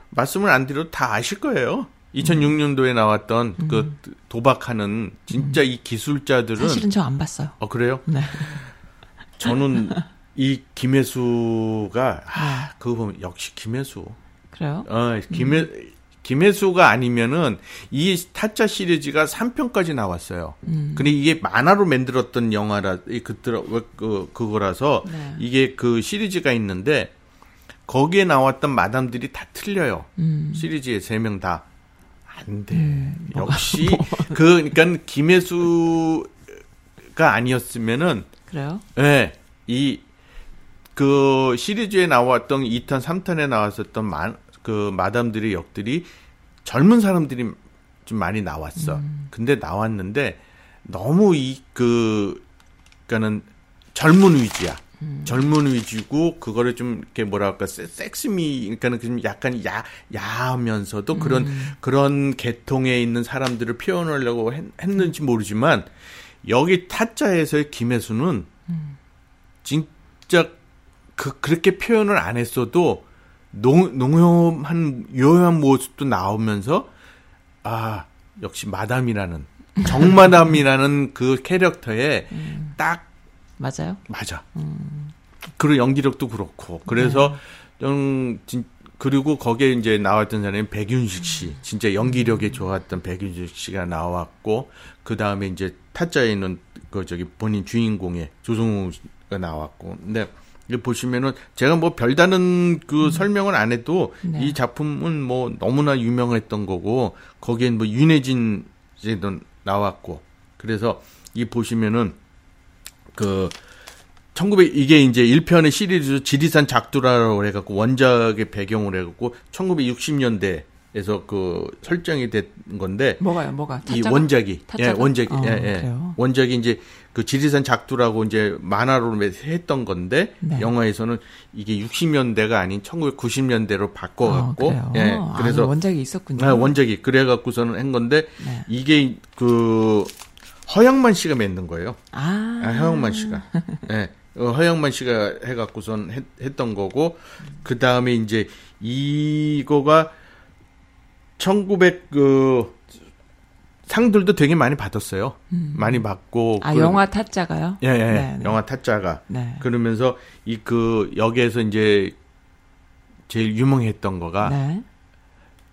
말씀을 안 드려도 다 아실 거예요. 2006년도에 나왔던 그 도박하는 진짜 이 기술자들은 음. 사실은 저 안 봤어요. 어 그래요? 네. 저는 이 김혜수가 아, 그거 보면 역시 김혜수. 그래요? 어, 김혜 김혜수가 아니면은 이 타짜 시리즈가 3편까지 나왔어요. 음. 근데 이게 만화로 만들었던 영화라 이 그들 그 그거라서 네. 이게 그 시리즈가 있는데 거기에 나왔던 마담들이 다 틀려요. 음. 시리즈에 세명 다. 안 돼. 역시 그 그러니까 김혜수가 아니었으면은 그래요? 예. 이, 그, 시리즈에 나왔던 2탄, 3탄에 나왔었던 마, 그, 마담들의 역들이 젊은 사람들이 좀 많이 나왔어. 근데 나왔는데, 너무 이, 그, 그니까는 젊은 위주야. 젊은 위주고, 그거를 좀, 이렇게 뭐랄까, 세- 섹스미, 그러니까는 좀 약간 야, 야하면서도 그런, 그런 계통에 있는 사람들을 표현하려고 했, 했는지 모르지만, 여기 타짜에서의 김혜수는 진짜 그 그렇게 표현을 안 했어도 농 농염한 요염한 모습도 나오면서 아 역시 마담이라는 정마담이라는 그 캐릭터에 딱 맞아요? 맞아. 그리고 연기력도 그렇고. 그래서 좀 진, 그리고 거기에 이제 나왔던 사람이 백윤식 씨. 진짜 연기력이 좋았던 백윤식 씨가 나왔고 그 다음에 이제 타짜에 있는 그 저기 본인 주인공의 조성우 씨가 나왔고. 근데 보시면은 제가 뭐 별다른 그 설명을 안 해도 네. 이 작품은 뭐 너무나 유명했던 거고 거기엔 뭐 윤혜진 씨도 나왔고. 그래서 이 보시면은 그 1900 이게 이제 1편의 시리즈 지리산 작두라라고 해 갖고 원작의 배경으로 해 갖고 1960년대 에서 그 설정이 된 건데 뭐가요? 뭐가? 이 타짜가? 원작이 예 타짜가? 원작이 어, 예, 예. 그래요? 원작이 이제 그 지리산 작두라고 이제 만화로 했던 건데 네. 영화에서는 이게 60년대가 아닌 1990년대로 어, 바꿔갖고 그래요? 예 아, 그래서 원작이 있었군요. 아, 원작이 그래갖고서는 한 건데 네. 이게 그 허영만 씨가 만든 거예요. 아, 아, 허영만 씨가. 예. 어, 허영만 씨가 해갖고선 했, 했던 거고, 그 다음에 이제 이거가 1900, 그, 상들도 되게 많이 받았어요. 많이 받고. 아 그- 영화 타짜가요? 예, 예. 네, 네. 영화 타짜가. 네. 그러면서 이 그, 여기에서 이제 제일 유명했던 거가 네.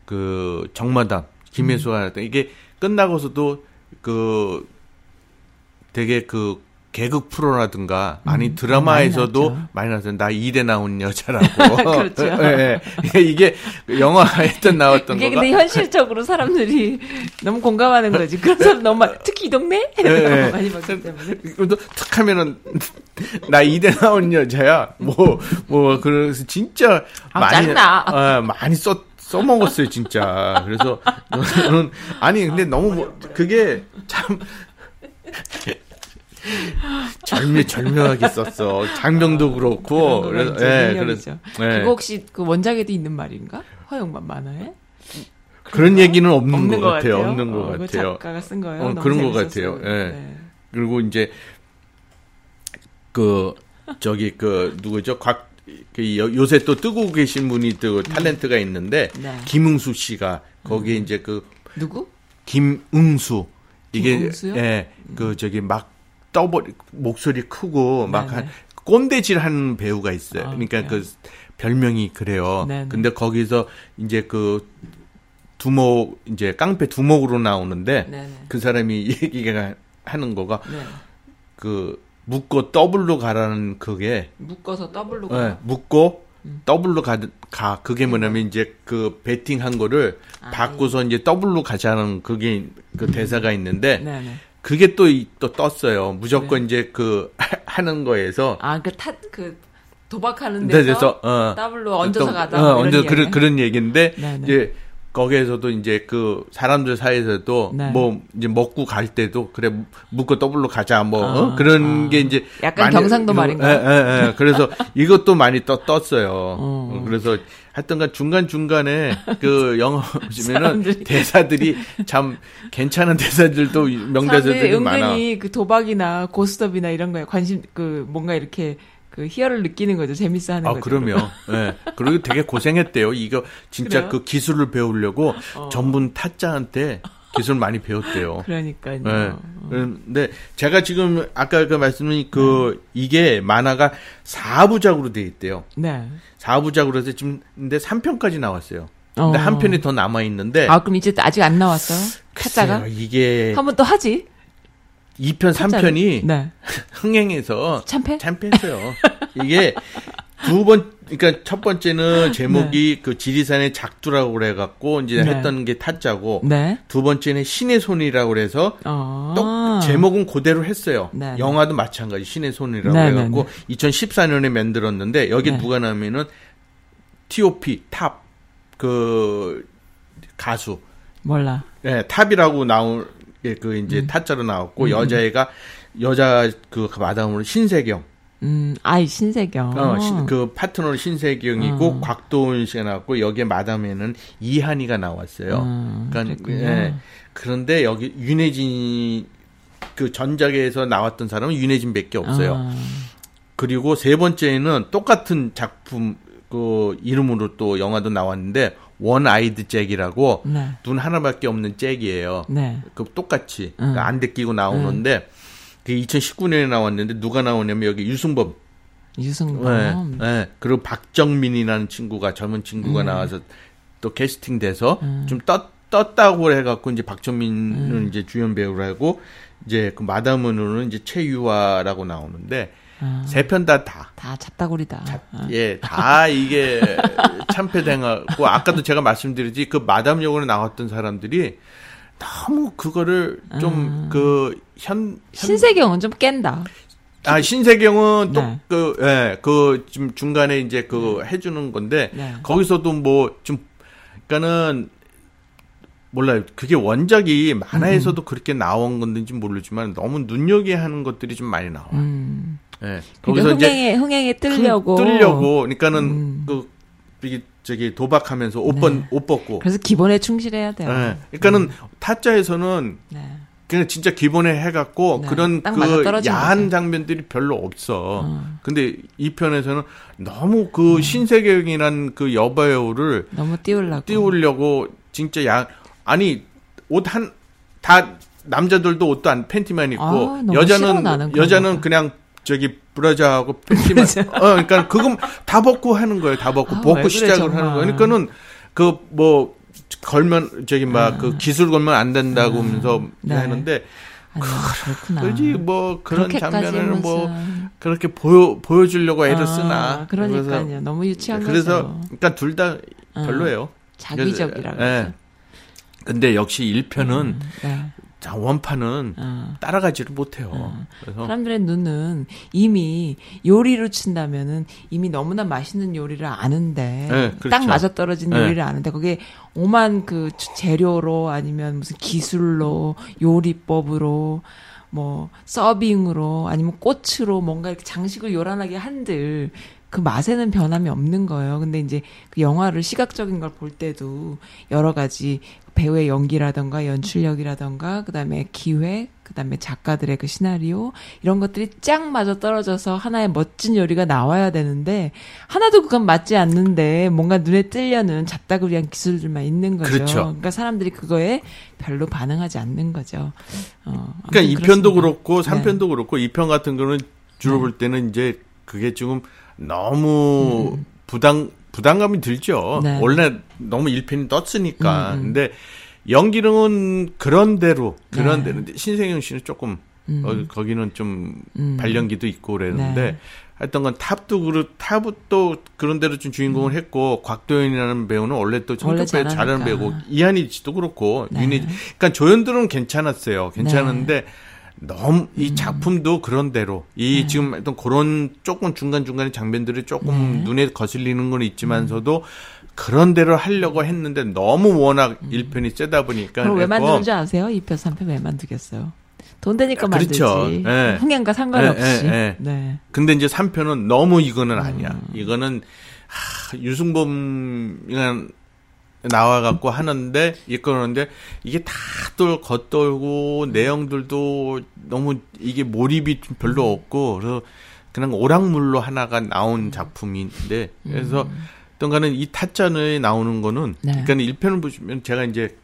그 정마담 김혜수가 했던 이게 끝나고서도 그 되게 그 개그 프로라든가 아니 드라마에서도 음, 많이 나왔어요. 나 일에 나온 여자라고. 그렇죠. 예, 예. 이게 영화에서 나왔던 이게 거가 근데 현실적으로 사람들이 너무 공감하는 거지. 그런 사람 너무 많, 특히 이 동네 예, 예. 많이 봤기 때문에. 그것도 탁 하면은 나 이대 나온 여자야. 뭐뭐 그래서 진짜 아, 많이 짜증나. 어, 많이 써 써먹었어요 진짜. 그래서 저는 아니 근데 너무 뭐 그게 참 절묘 절묘하게 썼어. 장면도 그렇고 그런 그래서 예. 그래서 예. 그거 혹시 그 원작에도 있는 말인가? 허영만 만화에? 그런 얘기는 없는, 없는 것 같아요. 없는 것 어, 같아요. 작가가 쓴 거예요. 어, 그런 것. 같아요. 예. 네. 그리고 이제 그 저기 그 누구죠? 곽 그 요새 또 뜨고 계신 분이 또 탤런트가 있는데 네. 김응수 씨가 거기에 이제 그 누구? 김응수 이게? 예, 그 저기 막 떠버리 목소리 크고 막. 한 꼰대질 하는 배우가 있어요. 아, 그러니까? 그 별명이 그래요. 네네. 근데 거기서 이제 그 두목 이제 깡패 두목으로 나오는데 네네. 그 사람이 얘기가 하는 거가 네. 그 묶고 더블로 가라는 그게 묶어서 더블로 예, 가. 묶고 음. 더블로 가, 가 그게 뭐냐면 이제 그 베팅 한 거를 아, 묶고서 이제 더블로 가자는 그게 그 대사가 있는데 네네. 그게 또 또 떴어요. 무조건 이제 그 하는 거에서 아, 그 탓, 그, 도박하는 네, 데서 그래서 어, 더블로 얹어서 또, 가다. 어, 얹어 그런? 그런 얘기인데 네네. 이제 거기에서도 이제 그 사람들 사이에서도 네. 뭐 이제 먹고 갈 때도 그래 묶고 더블로 가자 뭐 아, 어? 그런 아. 게 이제 약간 경상도 그, 말인가요? 예, 예, 예. 그래서 이것도 많이 떠, 떴어요. 어. 어, 그래서 하여튼간 중간 중간에 그 영화 보시면은 대사들이 참 괜찮은 대사들도 명대사들이 많아. 은근히 그 도박이나 고스톱이나 이런 거에 관심 그 뭔가 이렇게 그 희열을 느끼는 거죠. 재밌어 하는 아, 거죠. 그럼요. 예. 그리고 되게 고생했대요. 이거 진짜 그래요? 그 기술을 배우려고 어. 전문 타짜한테 기술 많이 배웠대요. 그러니까요. 네. 근데 제가 지금 아까 그 말씀이 그 이게 만화가 4부작으로 돼 있대요. 네. 4부작으로 해서 지금 근데 3편까지 나왔어요. 근데 어. 한 편이 더 남아 있는데 아, 그럼 이제 아직 안 나왔어요? 타짜가? 이게 한번 또 하지? 2편, 타짜를? 3편이 네. 흥행에서 참패? 참패했어요. 이게 두 번, 그러니까 첫 번째는 제목이 그 지리산의 작두라고 그래갖고 이제 네. 했던 게 타짜고 네. 두 번째는 신의 손이라고 그래서 어. 똑 제목은 그대로 했어요. 네, 네. 영화도 마찬가지 신의 손이라고 네, 해갖고 2014년에 만들었는데 여기 네. 누가 나오면은 T.O.P 탑 그 가수 몰라. 예 탑이라고 나올 게 그 음. 이제 타짜로 나왔고 여자애가 여자 그 마담으로 신세경 음, 아이, 신세경. 어, 신- 그 파트너는 신세경이고 어. 곽도원 씨가 나왔고 여기에 마담에는 이하늬가 나왔어요. 어, 그러니까 그랬군요. 예. 그런데 여기 유해진 그 전작에서 나왔던 사람은 유해진밖에 없어요. 아, 그리고 세 번째는 똑같은 작품 그 이름으로 또 영화도 나왔는데 원 아이드 잭이라고 네. 눈 하나밖에 없는 잭이에요. 네. 그 똑같이 응. 그 안대 끼고 나오는데 그 2019년에 나왔는데 누가 나오냐면 여기 유승범 유승범. 네, 네. 그리고 박정민이라는 친구가 젊은 친구가 나와서 또 캐스팅 돼서 좀 떴, 떴다고 해갖고 이제 박정민은 이제 주연 배우로 하고 이제 그 마담은으로는 이제 최유화라고 나오는데 아, 세편 다 다. 다 잡다구리다. 아. 예, 다 이게 참패당하고 아까도 제가 말씀드렸지 그 마담 역으로 나왔던 사람들이 너무 그거를 좀 그현 신세경은 좀 깬다. 아 신세경은 네. 또그 예, 그 지금 중간에 이제 그 해주는 건데 네. 거기서도 뭐 좀 그러니까는 몰라요. 그게 원작이 만화에서도 그렇게 나온 건지 모르지만 너무 눈여겨 하는 것들이 좀 많이 나와. 요 음. 예. 거기서 거기서 이제 흥행에, 흥행에 뜨려고. 뜰- 뜨려고 그러니까는 음. 그 이게 저기 도박하면서 옷, 벗, 옷 벗고. 그래서 기본에 충실해야 돼요. 예. 그러니까는 타짜에서는 네. 그냥 진짜 기본에 해갖고 네, 그런 딱그 야한 거죠. 장면들이 별로 없어. 어. 근데 이 편에서는 너무 그 신세경이란 그 여배우를 너무 띄우려고. 띄우려고 진짜 야 아니 옷 한 다 남자들도 옷도 안 팬티만 입고 아, 여자는 여자는 거. 그냥 저기 브라자하고 팬티만 어 그러니까 그건 다 벗고 하는 거예요. 다 벗고 아, 왜 벗고 그래, 시작을 정말. 하는 거예요. 그러니까는 그 뭐 걸면 저기 막그 기술 걸면 안 된다고 하면서 아. 네. 하는데 그렇구나. 그지 뭐 그런 장면을 뭐 그렇게 보여 보여주려고 애를 아, 쓰나 그러니까요. 그래서, 너무 유치한 그래서 거죠. 그러니까 둘다 어, 별로예요. 자기적이라고. 예. 근데 역시 1편은 네. 자 원판은 어. 따라가지를 못해요. 그래서 사람들의 눈은 이미 요리로 친다면은 이미 너무나 맛있는 요리를 아는데 네, 그렇죠. 딱 맞아 떨어진 네. 요리를 아는데 거기에 오만 그 주- 재료로 아니면 무슨 기술로 요리법으로 뭐 서빙으로 아니면 꽃으로 뭔가 이렇게 장식을 요란하게 한들 그 맛에는 변함이 없는 거예요. 근데 이제 그 영화를 시각적인 걸 볼 때도 여러 가지 배우의 연기라던가 연출력이라던가 그다음에 기획 그다음에 작가들의 그 시나리오 이런 것들이 쫙 맞아 떨어져서 하나의 멋진 요리가 나와야 되는데 하나도 그건 맞지 않는데 뭔가 눈에 띄려는 잡다구리한 기술들만 있는 거죠. 그렇죠. 그러니까 사람들이 그거에 별로 반응하지 않는 거죠. 어, 그러니까 아무튼 2편도 그렇습니다. 그렇고 네. 3편도 그렇고 2편 같은 거는 주로 네. 볼 때는 이제 그게 지금 너무 부담 부담감이 들죠. 음. 네. 원래 너무 1편이 떴으니까. 음, 음. 근데 연기력은 그런 대로 그런 네. 대로 신세경 씨는 조금 음. 어, 거기는 좀 음. 발연기도 있고 그랬는데 네. 하여튼 건 탑도 그렇 탑도 그런 대로 좀 주인공을 했고 곽도연이라는 배우는 원래 또 음. 원래 성격 배우 잘하는. 배우고 이한희 씨도 그렇고 네. 윤희 그러니까 조연들은 괜찮았어요. 괜찮은데 너무 이 작품도 그런 대로 이 네. 지금 어떤 그런 조금 중간 중간에 장면들이 조금 네. 눈에 거슬리는 건 있지만서도 그런 대로 하려고 했는데 너무 워낙 일 1편이 세다 보니까 그럼 왜 만드는지 아세요? 2편, 3편 왜 만들겠어요? 돈 되니까 그렇죠. 만들지. 예. 흥행과 상관없이. 예, 예, 예. 네. 근데 이제 3편은 너무 음. 이거는 아니야. 이거는 하, 유승범이가 나와갖고 하는데 이끌었는데 이게 다 또 겉돌고 내용들도 너무 이게 몰입이 좀 별로 없고 그래서 그냥 오락물로 하나가 나온 작품인데 그래서 어떤가는 이 타짜에 나오는 거는 네. 그러니까 1편을 보시면 제가 이제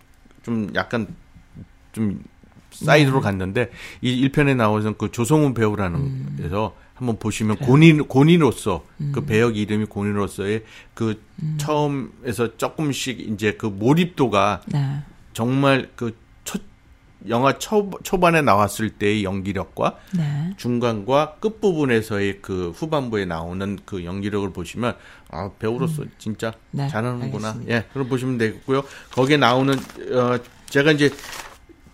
좀 약간 좀 사이드로 갔는데 이 1편에 나오는 그 조성훈 배우라는 데서 한번 보시면 고인 고인으로서 그 배역 이름이 고인으로서의 그 처음에서 조금씩 이제 그 몰입도가 네. 정말 그 첫 영화 초, 초반에 나왔을 때의 연기력과 네. 중간과 끝 부분에서의 그 후반부에 나오는 그 연기력을 보시면 아 배우로서 진짜 네, 잘하는구나. 알겠습니다. 예, 그걸 보시면 되겠고요. 거기에 나오는 어 제가 이제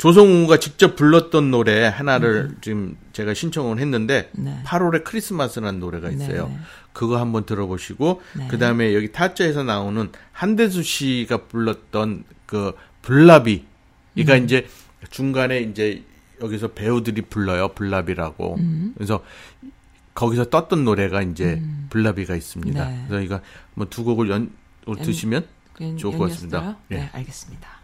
조성우가 직접 불렀던 노래 하나를 지금 제가 신청을 했는데 네. 8월의 크리스마스라는 노래가 있어요. 네, 네. 그거 한번 들어보시고 네. 그다음에 여기 타짜에서 나오는 한대수 씨가 불렀던 그 블라비 이가 음. 이제 중간에 이제 여기서 배우들이 불러요 블라비라고 음. 그래서 거기서 떴던 노래가 이제 블라비가 있습니다. 네. 그래서 이거 뭐 두 곡을 연 드시면 그냥 좋을 것 같습니다. 예. 네, 알겠습니다.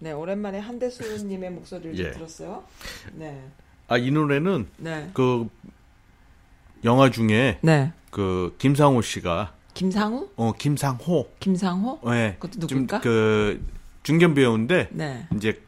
네, 오랜만에 한대수님의 목소리를 좀 예. 들었어요. 네, 아, 이 노래는 네, 그 영화 중에 네. 그 김상호 씨가 김상우, 어 김상호 김상호, 예. 그것도 누굴까? 좀그 중견 배우인데 네. 이제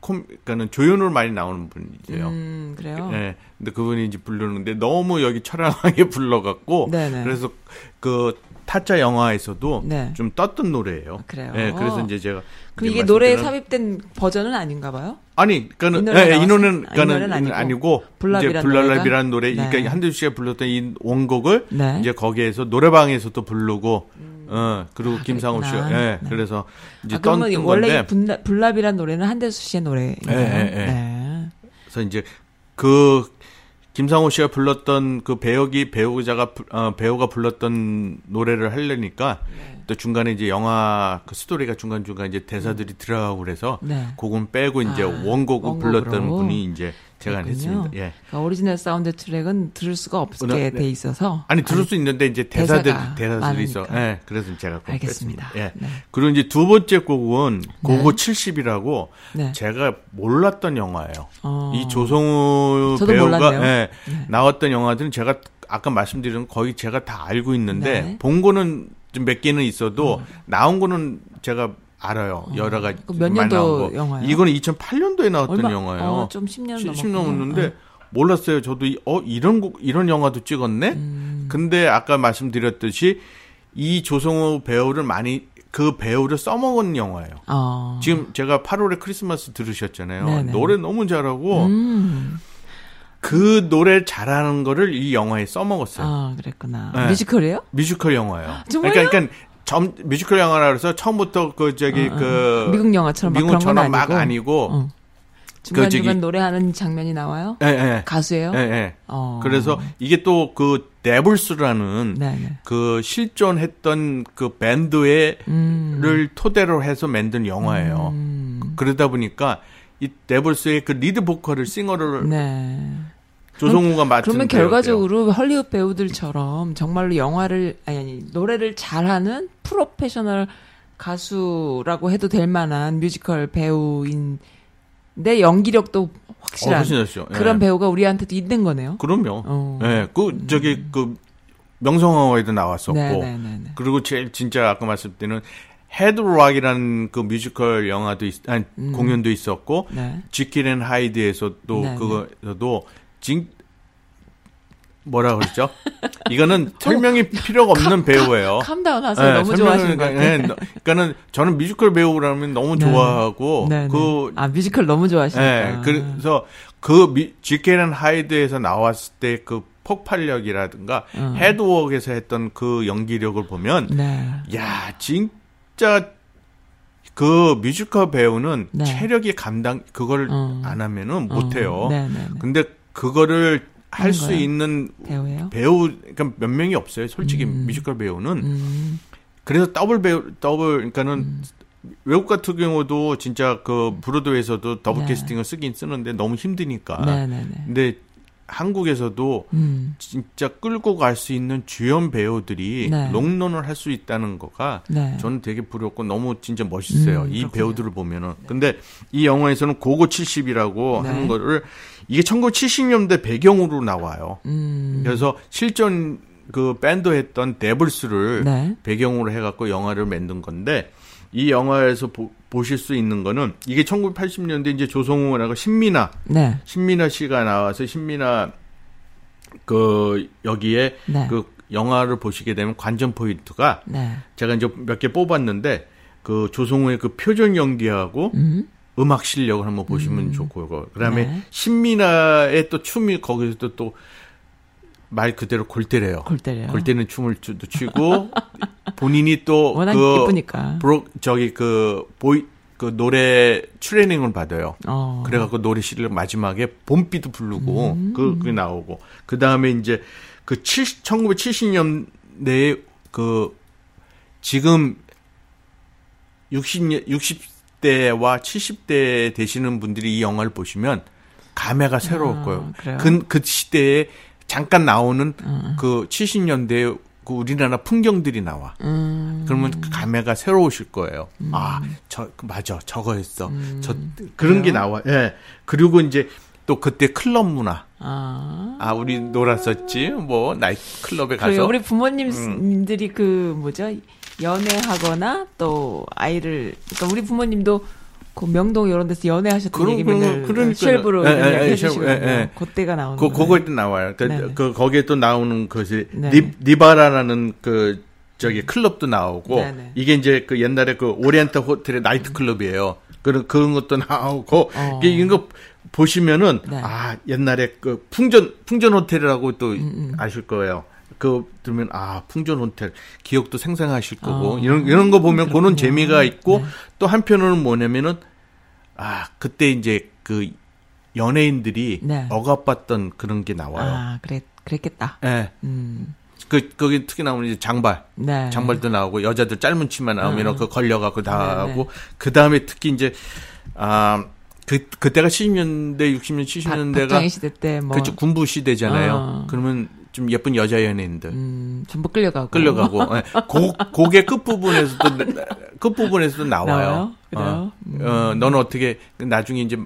콤 그러니까는 조연으로 많이 나오는 분이세요. 음, 그래요. 예. 근데 그분이 이제 부르는데 너무 여기 처량하게 불러갖고 네네. 그래서 그 타짜 영화에서도 네. 좀 떴던 노래예요. 아, 그래요? 예. 그래서 이제 제가 이제 이게 노래에 삽입된 버전은 아닌가 봐요? 아니, 그니까는 이 노래가 예, 이 나왔어요? 노래는 아, 이 그니까는 노래는 아니고. 아니고 이제 블랄랍이라는 노래가? 노래, 네. 그러니까 한대수 씨가 불렀던 이 원곡을 네. 이제 거기에서 노래방에서도 부르고, 어 그리고 아, 김상호 씨가, 그랬구나. 예, 네. 그래서 이제 아, 원래 건데, 이 분라, 블랍이란 노래는 한대수 씨의 노래예요. 예, 예, 예. 네. 그래서 이제 그 김상호 씨가 불렀던 그 배역이 배우자가 부- 어, 배우가 불렀던 노래를 하려니까 네. 또 중간에 이제 영화 그 스토리가 중간 중간 이제 대사들이 들어가고 그래서 네. 그건 빼고 이제 아, 원곡을 원곡으로. 불렀던 분이 이제 제가 그렇군요. 했습니다. 예. 그러니까 오리지널 사운드 트랙은 들을 수가 없게 네. 돼 있어서 아니 들을 수 있는데 이제 대사들 대사들이 있어. 예. 그래서 제가 알겠습니다. 뺐습니다. 예. 네. 그리고 이제 두 번째 곡은 고고 70이라고 네. 제가 몰랐던 영화예요. 어. 이 조승우 배우가. 예, 나왔던 영화들은 제가 아까 말씀드린 거의 제가 다 알고 있는데 네. 본 거는 좀 몇 개는 있어도 나온 거는 제가 알아요. 여러 가지 많이 년도. 영화예요? 이거는 2008년도에 나왔던 얼마- 영화예요. 어, 좀 10년 10 넘었군요. 넘었는데 어. 몰랐어요. 저도 이- 어 이런 곡 이런 영화도 찍었네. 음. 근데 아까 말씀드렸듯이 이 조승우 배우를 많이 그 배우를 써먹은 영화예요. 어. 지금 제가 8월의 크리스마스 들으셨잖아요. 네네. 노래 너무 잘하고 음. 그 노래 잘하는 거를 이 영화에 써먹었어요. 아, 그랬구나. 네. 뮤지컬이에요? 뮤지컬 영화예요. 정말요? 그러니까, 그러니까 점, 뮤지컬 영화라 그래서 처음부터 그 저기 어, 어. 그 미국 영화처럼 막 미국처럼 막 아니고. 아니고 어. 중간 중간 저기- 노래하는 장면이 나와요? 예, 예. 가수예요? 예, 예. 어. 그래서 이게 또 그 데블스라는 네네. 그 실존했던 그 밴드의 음. 를 토대로 해서 만든 영화예요. 음. 그러다 보니까 이 데블스의 그 리드 보컬을 singer를 네. 조승우가 맡은 그러면. 결과적으로 헐리우드 배우들처럼 정말로 영화를 아니 아니 노래를 잘하는 프로페셔널 가수라고 해도 될 만한 뮤지컬 배우인데 연기력도 어, 확실한 훨씬 낫죠. 예. 그런 배우가 우리한테도 있는 거네요. 그럼요. 어. 예, 그 저기 그 명성황후에도 나왔었고 네네네. 그리고 제일 진짜 아까 말씀드린 헤드윅이라는 그 뮤지컬 영화도 있, 아니, 공연도 있었고 네. 지킬 앤 하이드에서도 네, 그거에서도 진 뭐라 그러죠? 이거는 설명이 필요가 없는 배우예요. calm down 하세요. 네, 너무 좋아하시는 것. 네, 그러니까는 저는 뮤지컬 배우라면 너무 네. 좋아하고 네, 네. 그아 뮤지컬 너무 좋아하시니까. 예, 그래서 그 지킬 앤 하이드에서 나왔을 때그 폭발력이라든가 음. 헤드윅에서 했던 그 연기력을 보면 네. 야 진짜 그 뮤지컬 배우는 네. 체력이 감당 그걸 음. 안 하면은 어, 못해요. 네, 네, 네. 근데 그거를 할 수? 있는 배우예요. 배우 그러니까 몇 명이 없어요. 솔직히 음. 뮤지컬 배우는 음, 그래서 더블 배우 더블 그러니까는 외국 같은 경우도 진짜 그 브로드웨이에서도 더블 네. 캐스팅을 쓰긴 쓰는데 너무 힘드니까. 네, 네, 네. 근데 한국에서도 음, 진짜 끌고 갈 수 있는 주연 배우들이 네. 롱런을 할 수 있다는 거가 네. 저는 되게 부럽고 너무 진짜 멋있어요. 음, 이. 배우들을 보면은. 근데 이 영화에서는 고고 70이라고 네. 하는 거를 이게 1970년대 배경으로 나와요. 음, 그래서 실전 그 밴드 했던 데블스를 네. 배경으로 해갖고 영화를 만든 건데 이 영화에서 보, 실 수 있는 거는 이게 1980년대 이제 조성우하고 신민아 네. 신민아 씨가 나와서 신민아 그 여기에 네. 그 영화를 보시게 되면 관전 포인트가 네. 제가 이제 몇 개 뽑았는데 그 조성우의 그 표정 연기하고 음, 음악 실력을 한번 보시면 좋고요. 그다음에 네. 신민아의 또 춤이 거기서 또말 그대로 골때래요. 골 때려요. 골때는 춤을 추- 또 추고 본인이 또 워낙 그 예쁘니까. 브로 저기 그 보이 그 노래 트레이닝을 받아요. 어. 그래갖고 노래 시를 마지막에 봄비도 부르고 음. 그 그게 나오고 그 다음에 이제 그 70, 1970년대에 그 지금 60 60 대와 70대 되시는 분들이 이 영화를 보시면 감회가 새로울 아, 거예요. 그래요? 그, 그 시대에 잠깐 나오는 음. 그 70년대 그 우리나라 풍경들이 나와. 음, 그러면 그 감회가 새로우실 거예요. 아, 저 그, 맞아, 저거였어. 음. 저 그런 게 나와. 예. 그리고 이제 또 그때 클럽 문화. 아. 아, 우리 놀았었지. 뭐 나이트 클럽에 그래요. 가서 음. 우리 부모님들이 그 뭐죠 연애하거나 또 아이를 그러니까 우리 부모님도 그 명동 이런 데서 연애하셨던 그런- 얘기 맨날 거- 그러니까요. 쉘부르 예, 예, 예, 예. 그때가 나오는 그. 그거에 또 나와요. 그, 네네. 그 거기에 또 나오는 것이 네. 니, 닐바나라는 그 저기 클럽도 나오고 네네. 이게 이제 그 옛날에 그 오리엔탈 호텔의 나이트 클럽이에요. 그런 그런 것도 나오고 어. 이게 이거 보시면은 네. 아 옛날에 그 풍전 풍전 호텔이라고 또 음, 아실 거예요. 그 들으면 아 풍전 호텔 기억도 생생하실 거고 어. 이런 이런 거 보면 그런. 재미가 있고 네. 또 한편으로는 뭐냐면은 아 그때 이제 그 연예인들이 네. 억압받던 그런 게 나와요. 아 그래 그랬겠다. 예. 음, 그 거기 특히 나오는 이제 장발, 네. 장발도 나오고 여자들 짧은 치마 나오면 음. 그 걸려갖고 다 네, 하고 그 다음에 특히 이제 아 그 그때가 70년대, 60년, 70년대가 박정희 시대 때 뭐 그쪽 군부 시대잖아요. 어. 그러면 좀 예쁜 여자 연예인들 음, 전부 끌려가고 끌려가고 예. 고 고개 끝 부분에서도 끝 부분에서도 나와요. 나와요? 어, 어, 너는 어떻게 나중에 이제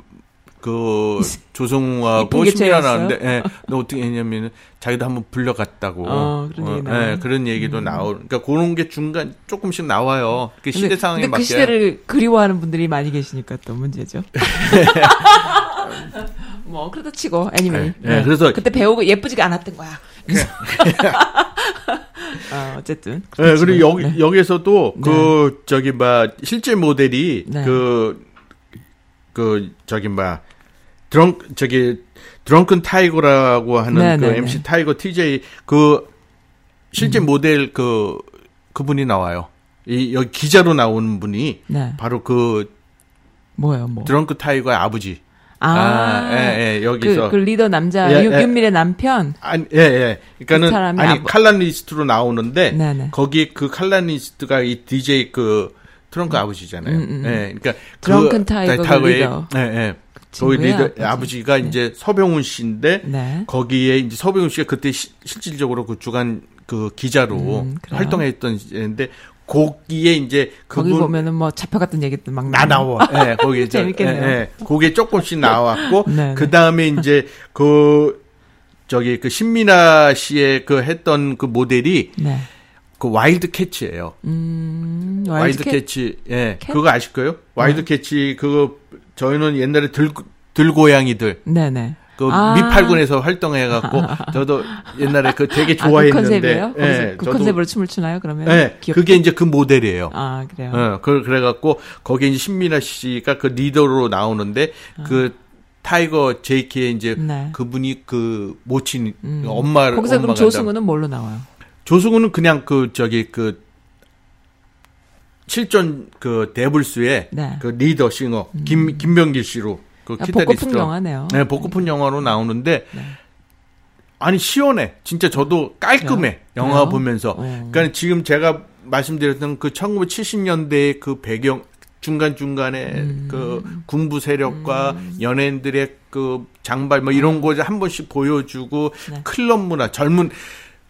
그 조성우하고? 나왔는데, 예, 너 어떻게 했냐면 자기도 한번 불려갔다고. 어, 그런 얘기 나와요? 음. 예, 그런 얘기도 나오. 그러니까 그런 게 중간 조금씩 나와요. 그 근데- 시대 상황에 근데 맞게. 그 시대를 그리워하는 분들이 많이 계시니까 또 문제죠. 뭐 그래도 치고 애니메이. 네, 네, 그래서- 그때 배우고 예쁘지가 않았던 거야. 그래서 어, 어쨌든. 예, 그리고 여기 네. 여기서도 그 저기 뭐 실제 모델이 네. 그그 저기 뭐 드렁 저기 드렁큰 타이거라고 하는 네, 그 네, MC 네. 타이거 TJ 그 실제 음. 모델 그 그분이 나와요. 이 여기 기자로 나오는 분이 네. 바로 그 뭐예요, 뭐. 드렁큰 타이거의 아버지. 아, 아, 예, 예, 여기서. 그, 그 리더 남자 예, 윤- 예. 윤미래 남편. 아니, 예, 예. 그러니까는, 그 사람이 아니, 아버- 칼럼니스트로 나오는데, 네네. 거기 그 칼럼니스트가 이 JK 그 드렁큰 아버지잖아요. 음, 음, 음. 예, 그러니까. 드렁큰 타이거 그 타이거의- 리더. 예, 예. 친구의 거기 리더, 아버지. 아버지가 이제 서병훈 씨인데, 네. 거기에 이제 서병훈 씨가 그때 시- 실질적으로 그 주간 그 기자로 음? 활동했던 시인데, 거기에 이제 거기 그분 보면은 뭐 잡혀갔던 얘기도 막 나. 나와. 예, 거기 저- 재밌겠네요. 예, 예. 그게 조금씩 나왔고 네, 네. 그 다음에 이제 그 저기 그 신민아 씨의 그 했던 그 모델이 네. 그 와일드 캐츠예요. 음, 와일드, 캐- 캐츠. 예. 캣? 그거 아실 거예요? 와일드 캐츠 그거 저희는 옛날에 들 들고양이들 네 네. 그 아. 미팔군에서 활동해 갖고 저도 옛날에 그 되게 아, 그 좋아했는데 컨셉이에요? 예. 그 저도 컨셉으로 춤을 추나요? 그러면? 예. 귀엽- 그게 이제 그 모델이에요. 아 그래요. 어, 그, 그래갖고, 거기에 이제 신민아 씨가 그 리더로 나오는데, 그, 타이거 JK의 이제, 아. 네. 그분이 그, 모친, 음. 엄마를. 거기서 그럼 조승우는 뭘로 나와요? 조승우는 그냥 그, 저기, 그, 실존 그, 데블스의 네. 음. 그 리더 싱어, 김, 김명길 씨로, 그 아. 복고풍 영화네요. 네, 복고풍 영화로 나오는데, 네. 아니, 시원해. 진짜 저도 깔끔해. 그래요? 영화 그래요? 보면서. 어. 그러니까 지금 제가 말씀드렸던 그 1970년대의 그 배경 중간 중간에 음. 그 군부 세력과 연예인들의 그 장발 뭐 이런 거 한 번씩 보여주고 네. 클럽 문화 젊은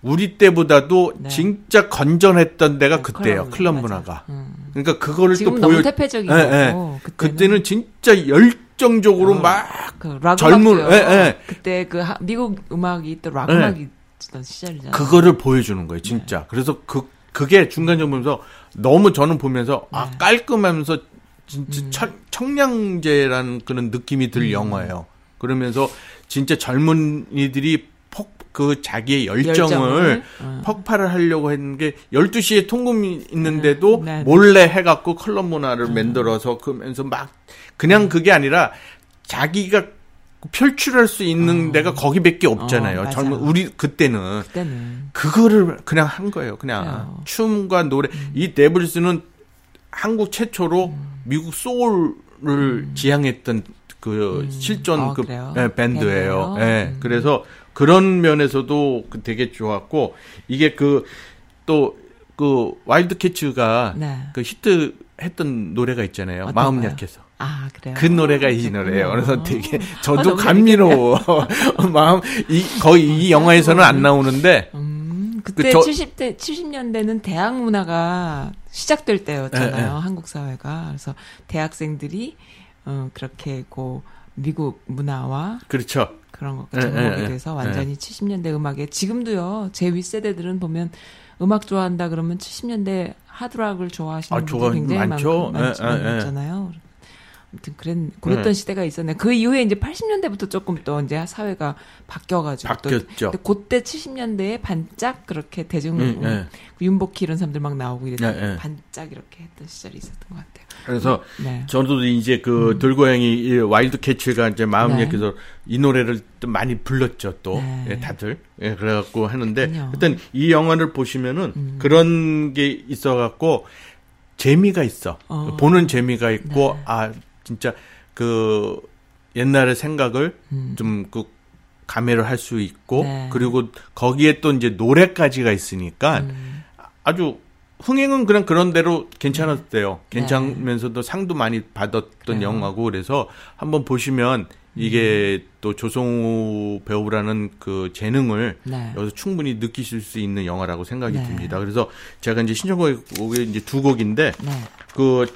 우리 때보다도 네. 진짜 건전했던 데가 네, 그때예요. 클럽 클럽 문화, 문화가. 음. 그러니까 그거를 또 보여 너무 태폐적이고 예, 예. 그때는, 그때는 진짜 열 정적으로 어. 막그락 젊은-. 예, 예. 그때 그 하- 미국 음악이 또락 예. 음악이 있던 시절이잖아요. 그거를 보여주는 거예요, 진짜. 네. 그래서 그 그게 중간적으로 보면서 너무 저는 보면서 아 네. 깔끔하면서 진짜 음. 청, 청량제라는 그런 느낌이 들 영화예요. 그러면서 진짜 젊은이들이 폭 그 자기의 열정을, 열정을, 어. 폭발을 하려고 했는 게 12시에 통금이 있는데도 네, 네. 몰래 해갖고 클럽 문화를 만들어서 그러면서 막 그냥 그게 아니라 자기가 표출할 수 있는 데가 거기밖에 없잖아요. 어. 젊은 우리 그때는 그때는 그거를 그냥 한 거예요. 그냥 그래요. 춤과 노래. 이 데블스는 한국 최초로 미국 소울을 지향했던 그 실존 어, 그? 예, 밴드예요. 예. 음. 그래서 그런 면에서도 그 되게 좋았고 이게 그또그 와일드 캐츠가 네. 그 히트 했던 노래가 있잖아요. 마음 거요? 약해서. 아 그래요. 그 노래가 이 그랬군요. 노래예요. 그래서 되게 아, 저도 너무 감미로워. 마음 이 거의 이 영화에서는 안 나오는데 음, 그때 저- 70대 70년대는 대학 문화가 시작될 때였잖아요. 예, 예. 한국 사회가. 그래서 대학생들이 어, 그렇게 고 미국 문화와 그렇죠. 그런 것 예, 접목이 예, 예. 돼서 완전히 70년대 음악에 지금도요. 제 윗세대들은 보면 음악 좋아한다 그러면 70년대 하드락을 좋아하시는 아, 분들 굉장히 많죠. 많지, 예, 예, 예. 많잖아요. 아무튼 그런 그랬던 예. 시대가 있었네. 그 이후에 이제 80년대부터 조금 또 이제 사회가 바뀌어가지고 또 바뀌었죠. 근데 그때 70년대에 반짝 그렇게 대중 음, 예. 그 윤복희 이런 사람들 막 나오고 이랬던 예, 예. 반짝 이렇게 했던 시절이 있었던 것 같아요. 그래서 네. 저도 이제 그 들고양이 이 와일드 캐츠가 이제 마음 네. 약해서 이 노래를 또 많이 불렀죠 또 네. 예, 다들 예, 그래갖고 하는데 그렇군요. 일단 이 영화를 보시면은 음. 그런 게 있어갖고 재미가 있어 어. 보는 재미가 있고 네. 아 진짜 그 옛날의 생각을 음. 좀그 감회를 할 수 있고 네. 그리고 거기에 또 이제 노래까지가 있으니까 음. 아주 흥행은 그냥 그런 대로 괜찮았대요. 네. 괜찮으면서도 상도 많이 받았던 그래요. 영화고 그래서 한번 보시면 이게 음. 또 조성우 배우라는 그 재능을 네. 여기서 충분히 느끼실 수 있는 영화라고 생각이 네. 듭니다. 그래서 제가 이제 신청곡이 이제 두 곡인데 네. 그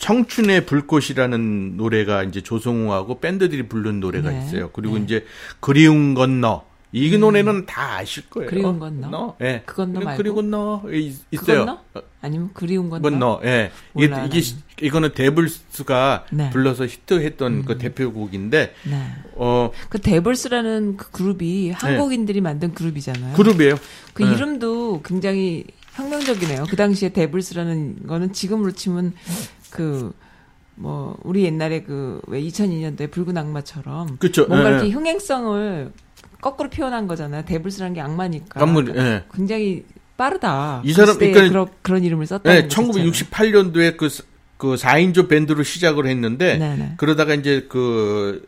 청춘의 불꽃이라는 노래가 이제 조성우하고 밴드들이 부른 노래가 네. 있어요. 그리고 네. 이제 그리운 건 너. 이 노래는 다 아실 거예요. 그리운 건 너? 예. 그건 너 말고? 그리고 너 있- 있어요. 너? 아니면 그리운 건 너? 너. 예. 이게 몰라요, 이게 시- 이거는 데블스가 네. 음. 불러서 히트했던 그 대표곡인데 네. 어 그 데블스라는 그 그룹이 한국인들이 만든 그룹이잖아요. 네. 그룹이에요. 그 네. 이름도 굉장히 혁명적이네요. 그 당시에 데블스라는 거는 지금으로 치면 그 뭐 우리 옛날에 그 왜 2002년도에 붉은 악마처럼 그쵸. 뭔가 예, 이렇게 예. 흥행성을 거꾸로 표현한 거잖아요. 데블스라는 게 악마니까. 그러니까 예. 굉장히 빠르다. 이 사람, 그 그러니까- 그런 그런 이름을 썼다는 예, 거 자체는. 1968년도에 그, 스- 그 4인조 밴드로 시작을 했는데, 네네. 그러다가 이제 그,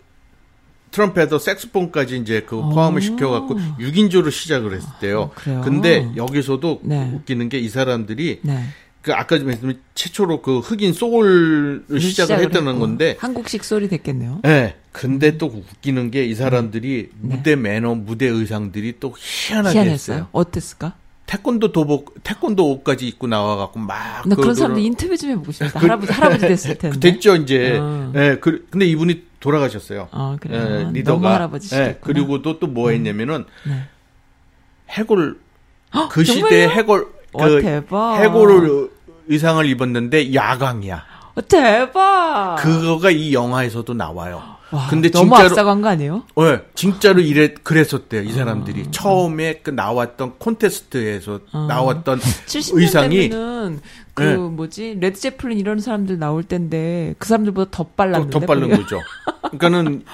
트럼펫도 색스폰까지 이제 그 포함을 오. 시켜갖고 6인조로 시작을 했대요. 어. 그래요? 근데 여기서도 네. 웃기는 게 이 사람들이 네. 그 아까 좀 말씀드린 최초로 그 흑인 소울을 시작을 했다는 했고, 건데, 한국식 소리 됐겠네요. 예. 근데 또 웃기는 게 이 사람들이 네. 무대 매너, 무대 의상들이 또 희한하게 희한했어요. 했어요. 어땠을까? 태권도 도복, 태권도 옷까지 입고 나와갖고 막. 나 그런 사람들 인터뷰 좀 해보고 싶다. 그- 할아버지 할아버지 됐을 텐데. 됐죠, 이제. 어. 예, 그, 근데 이분이 돌아가셨어요. 아 그래요. 예, 리더가. 할아버지시겠구나. 예, 그리고 또 또 뭐 했냐면은 네. 해골, 그? 시대에 해골, 와, 그 대박. 해골 의상을 입었는데 야광이야. 어, 대박. 그거가 이 영화에서도 나와요. 와, 근데 너무 진짜로 앞서간 거 아니에요? 네, 진짜로 이래 그랬었대요 이 사람들이 아. 처음에 그 나왔던 콘테스트에서 어. 나왔던 70년대면은 의상이 그 네. 뭐지 레드 제플린 이런 사람들 나올 텐데 그 사람들보다 더 빨랐는데 더, 더 빠른. 거죠. 그러니까는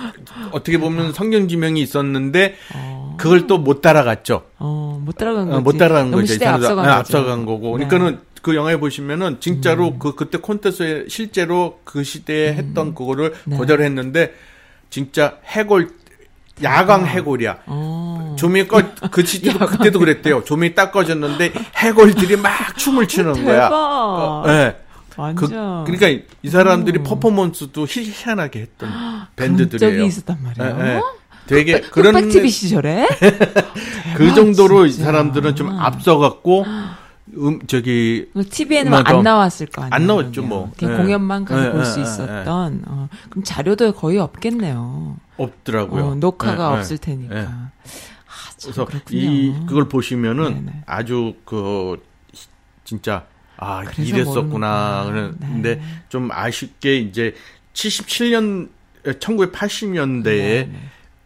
어떻게 보면 성경 지명이 있었는데 어, 그걸 또 못 따라갔죠. 어, 못 따라간 어, 거지. 못 따라간 너무 거죠. 시대에 이 앞서간. 네. 앞서간 거고. 네. 음. 그러니까는 그 영화에 보시면은 진짜로 그 그때 콘테스트에 실제로 그 시대에 했던 그거를 네. 그대로 했는데 진짜 해골 야광 해골이야. 어. 조명이 꺼, 그 시대도 그때도 그랬대요. 조명이 딱 꺼졌는데 해골들이 막 춤을 추는 거야. 대박. 어, 예. 그, 완전. 그 러니까 이 사람들이 퍼포먼스도 희- 희한하게 했던 밴드들이에요. 그런 적이 있었단 말이에요. 예, 예. 되게 그런 흑백 TV 시절에 그 정도로 이 진짜. 사람들은 좀 앞서갔고 음 저기 TV에는 맞아. 안 나왔을 거 아니에요. 안 나왔죠. 뭐. 예. 공연만 가서 예, 볼 예, 수 예, 있었던. 어, 그럼 자료도 거의 없겠네요. 없더라고요. 어, 녹화가 예, 예. 없을 테니까. 예. 아, 참 그래서 그렇군요. 이 그걸 보시면은 네네. 아주 그 진짜 아 이랬었구나. 모르는구나. 근데 네. 좀 아쉽게 이제 77년 1980년대에 네, 네.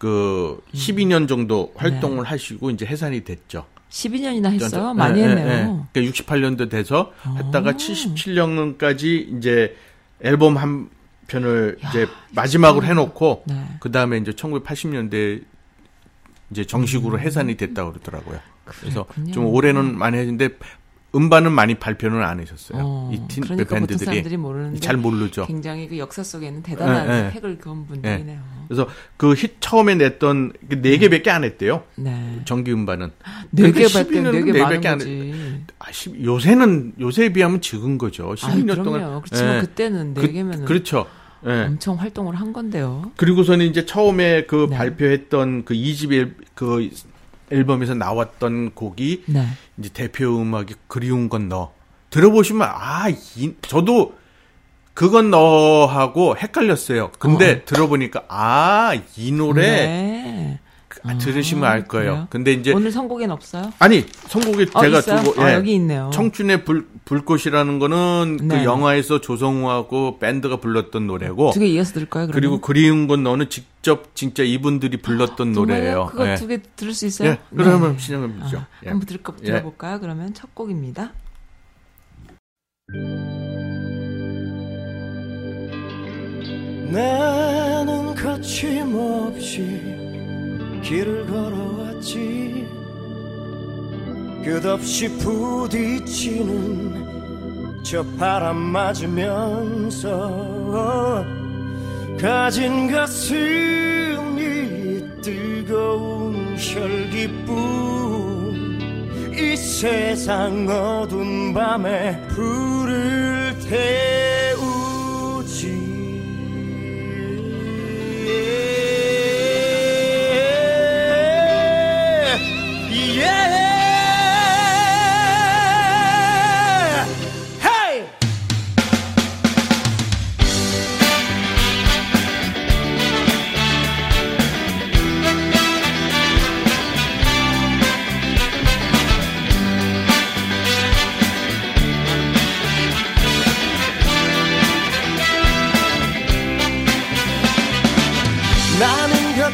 그 12년 정도 활동을 하시고 이제 해산이 됐죠. 12년이나 했어요. 예, 많이 예, 했네요. 예. 그러니까 68년도 돼서 어. 했다가 77년까지 이제 앨범 한 편을 이제 마지막으로 해 놓고 네. 그 다음에 이제 1980년대 이제 정식으로 해산이 됐다고 그러더라고요. 그래서 음. 그랬군요. 좀 올해는 많이 했는데 음반은 많이 발표는 안 하셨어요. 어, 이 팀, 그러니까 보통 밴드들이 모르는데 잘 모르죠. 굉장히 그 역사 속에는 대단한 예, 예. 팩을 그은 분들이네요. 그래서 그 히, 처음에 냈던 그네 개밖에 안 했대요. 네. 정기 음반은. 네개 근데 발표, 12년은 네개 네 많은 개밖에 안 거지. 아, 십- 요새는 요새에 비하면 적은 거죠. 아, 12년 그럼요. 동안. 그렇지만 예. 그때는 그, 네 개면은 그렇죠. 예. 엄청 활동을 한 건데요. 그리고서는 이제 처음에 그 네. 발표했던 그 2집 앨, 그 앨범에서 나왔던 곡이 네. 이제 대표 음악이 그리운 건 너. 들어보시면 아, 이, 저도 그건 너하고 헷갈렸어요. 근데 어. 들어보니까 아, 이 노래 네. 아, 들으시면 알 거예요. 그래요? 근데 이제 오늘 선곡엔 없어요? 아니 선곡이 어, 제가 있어요? 두고 아, 예. 여기 있네요. 청춘의 불 불꽃이라는 거는 네. 그 영화에서 조성우하고 밴드가 불렀던 노래고 두 개 이어서 들을까요? 그러면? 그리고 그리운 건 너는 직접 진짜 이분들이 불렀던 노래예요. 그거 예. 두개 들을 수 있어요? 예, 그러면 네. 신청해보죠. 아, 예. 한번 들을까, 예. 들어볼까요? 그러면 첫 곡입니다. 나는 거침없이 길을 걸어왔지. 끝없이 부딪히는 저 바람 맞으면서 가진 가슴이 뜨거운 혈기뿐. 이 세상 어두운 밤에 불을 태우지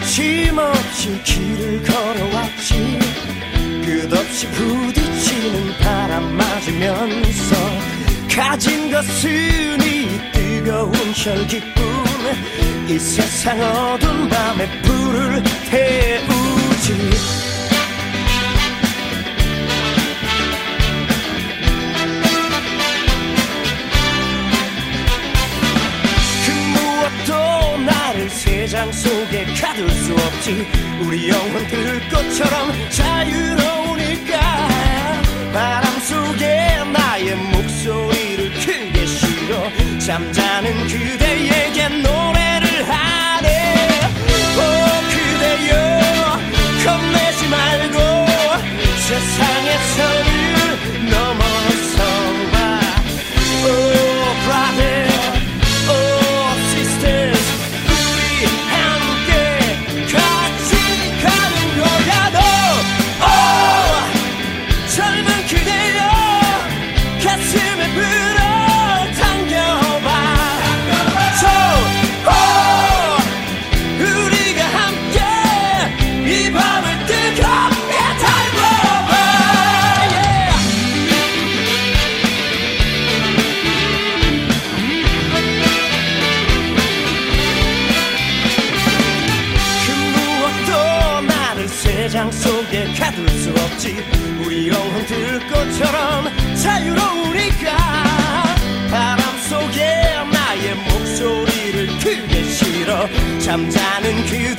거침없이 길을 걸어왔지 끝없이 부딪히는 바람 맞으면서 가진 것은 이 뜨거운 혈기뿐. 이 세상 어두운 밤에 불을 태우지. 그 세상 속에 가둘 수 없지. 우리 영혼 들꽃처럼 자유로우 니까? 바람 속에 나의 목소리를 크게 실어 잠자는 그대에게 노래를 하네. 오 그대여 겁내지 말고 세상의 선 들꽃처럼 자유로우니까 바람 속에 나의 목소리를 크게 실어 잠자는 그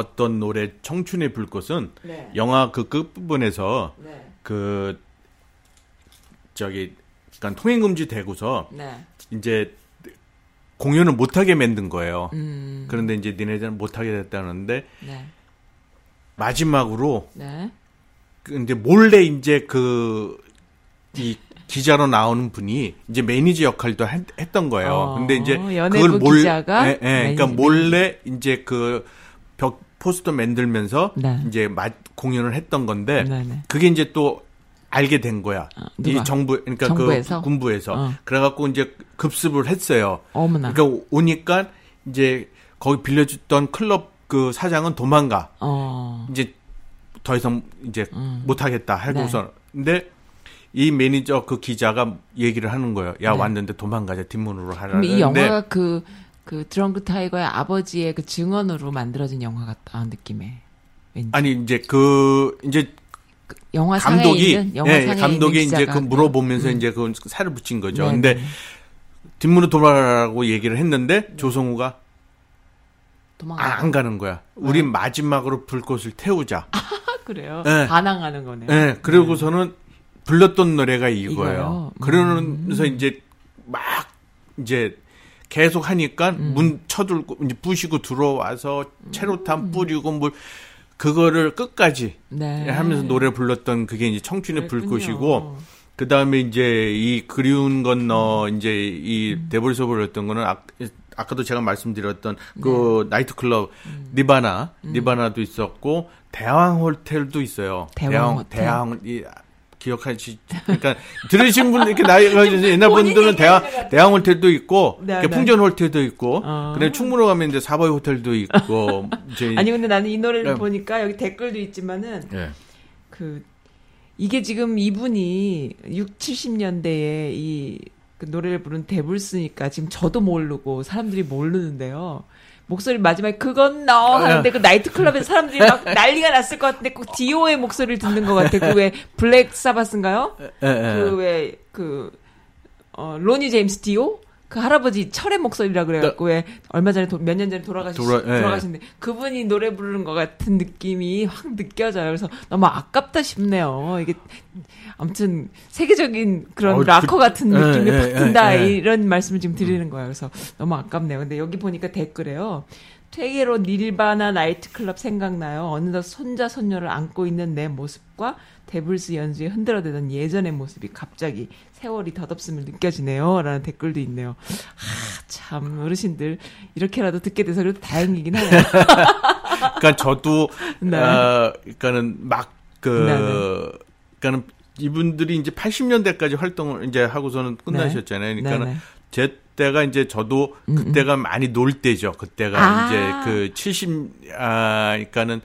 그 나왔던 노래 청춘의 불꽃은 네. 영화 그 끝부분에서 네. 그 저기 그러니까 통행 금지 되고서 네. 이제 공연을 못 하게 만든 거예요. 음. 그런데 이제 니네들은 못 하게 됐다는데 네. 마지막으로 네. 그 이제 몰래 이제 그 이 기자로 나오는 분이 이제 매니저 역할도 했, 던 거예요. 어, 근데 이제 그걸 몰 기자가 예, 예, 그러니까 몰래 이제 그 벽 포스터 만들면서 네. 이제 마- 공연을 했던 건데 네네. 그게 이제 또 알게 된 거야. 어? 이 정부 그러니까 정부에서? 그 군부에서 어. 그래갖고 이제 급습을 했어요. 어머나. 그러니까 오니까 이제 거기 빌려줬던 클럽 그 사장은 도망가. 어. 이제 더 이상 이제 음. 못하겠다 하고서 근데 이 매니저 그 기자가 얘기를 하는 거예요. 야 네. 왔는데 도망가자 뒷문으로 하라. 그럼 이 영화가 그, 그 드렁크 타이거의 아버지의 그 증언으로 만들어진 영화 같다, 느낌에. 왠지. 아니 이제 그 이제 영화 상에 감독이 있는, 영화 예, 상에 감독이 이제 기자가 그 물어보면서 음. 이제 그 살을 붙인 거죠. 네, 근데 네. 뒷문으로 돌아가라고 얘기를 했는데 조성우가 도망가. 아, 안 가는 거야. 우리 마지막으로 불꽃을 태우자. 아, 그래요? 네. 반항하는 거네요. 예, 그러고서는 불렀던 노래가 이거예요. 이거요? 음. 그러면서 이제 막 이제 계속 하니까 음. 문 쳐들고 이제 부시고 들어와서 체로탄 뿌리고 뭘 그거를 끝까지 네. 하면서 노래 불렀던 그게 이제 청춘의 그랬군요. 불꽃이고 그 다음에 이제 이 그리운 건너 이제 이 음. 데볼에서 불렀던 거는 아, 아까도 제가 말씀드렸던 네. 그 나이트클럽 음. 니바나 니바나도 있었고 대왕 호텔도 있어요. 대왕 호텔. 대왕 이 기억하시 그러니까 들으신 분들 이렇게 나이가 이제 옛날 분들은 대왕 대왕 호텔도 있고 네, 네. 풍전 호텔도 있고 어. 그다음에 충무로 가면 이제 사바이 호텔도 있고 이제 아니, 근데 나는 이 노래를 네. 보니까 여기 댓글도 있지만은 예. 그 이게 지금 이분이 6, 70년대에 이 그 노래를 부른 데블스니까 지금 저도 모르고 사람들이 모르는데요. 목소리 마지막에 그건 너 하는데 그 나이트클럽에서 사람들이 막 난리가 났을 것 같은데 꼭 디오의 목소리를 듣는 것 같아. 그 왜 블랙 사바스인가요? 그 왜 그 어, 로니 제임스 디오? 그 할아버지 철의 목소리라 그래갖고 왜 얼마 전에 몇 년 전에 돌아가시 돌아- 예. 돌아가신데 그분이 노래 부르는 것 같은 느낌이 확 느껴져요. 그래서 너무 아깝다 싶네요. 이게 아무튼 세계적인 그런 어, 락커 그- 같은 예, 느낌이 예, 확 예, 든다 예. 이런 말씀을 지금 드리는 거예요. 그래서 너무 아깝네요. 근데 여기 보니까 댓글에요. 퇴계로 닐바나 나이트클럽 생각나요. 어느덧 손자 손녀를 안고 있는 내 모습과 데블스 연주에 흔들어대던 예전의 모습이 갑자기 세월이 덧없음을 느껴지네요. 라는 댓글도 있네요. 아, 참 어르신들 이렇게라도 듣게 돼서 그래도 다행이긴 하네요. 그러니까 저도 네. 어, 그러니까는 막그 네네. 그러니까는 이분들이 이제 80년대까지 활동을 이제 하고서는 끝나셨잖아요. 그러니까는 네 네. 제 때가 이제 저도 음, 그때가 많이 놀 때죠. 그때가 아. 이제 그 70, 아, 그러니까는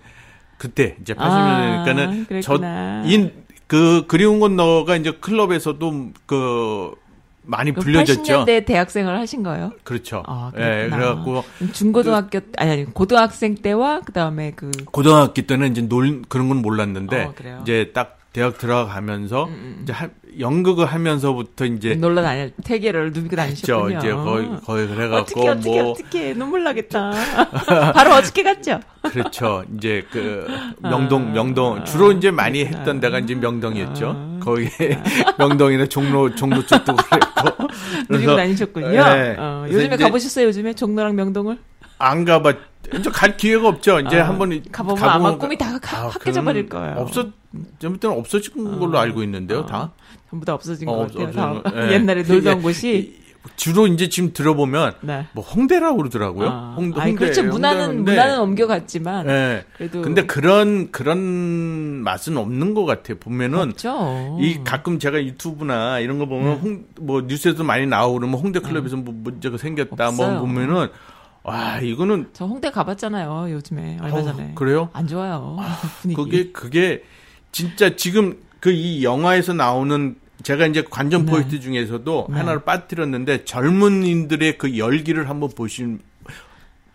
그때 이제 아, 80년대니까는 그랬구나. 저인그 그리운 건 너가 이제 클럽에서도 그 많이 그럼 불려졌죠. 80년대 대학생을 하신 거예요? 그렇죠. 아, 예. 그래갖고 중고등학교 아니 아니 고등학생 때와 그다음에 그 고등학교 때는 이제 놀 그런 건 몰랐는데 어? 음, 이제 딱 대학 들어가면서 이제 하- 연극을 하면서부터 이제 놀러 다닐 태계를 누비고. 다니셨군요. 이제 거의 거의 그래갖고 어떻게 어떻게 뭐 어떻게 눈물 나겠다. 바로 어저께 갔죠. 그렇죠. 이제 그 명동 명동 주로 이제 많이 아. 했던 데가 이제 명동이었죠. 아. 거기 명동이나 종로 종로 쪽도 그랬고 누비고 다니셨군요. 네. 어, 요즘에 가보셨어요? 요즘에 종로랑 명동을 안 가봤. 이제 갈 기회가 없죠. 이제 아, 한번 가보면 가보면 아마 가- 꿈이 다 가- 아, 확해져 그건 버릴 거예요. 없어. 좀 때는 없어진 걸로 알고 있는데요. 다. 전부 다 없어진 어, 것 같아요. 다 거- 예. 옛날에 놀던 곳이 주로 이제 지금 들어보면 네. 뭐 홍대라고 그러더라고요. 아, 홍, 아니, 홍대, 그렇죠. 문화는 홍대였는데. 문화는 옮겨갔지만 예. 그래도 근데 그런 그런 맛은 없는 것 같아요. 보면은 없죠. 이 가끔 제가 유튜브나 이런 거 보면 홍, 뭐 뉴스에도 많이 나오고 그러면 홍대 클럽에서 뭐 문제가 생겼다 뭐 없어요. 보면은 와 이거는 저 홍대 가봤잖아요. 요즘에 얼마 어, 전에. 그래요? 안 좋아요. 분위기. 그게 그게 진짜 지금 그 이 영화에서 나오는 제가 이제 관전 네. 포인트 중에서도 네. 하나를 빠뜨렸는데 젊은이들의 그 열기를 한번 보신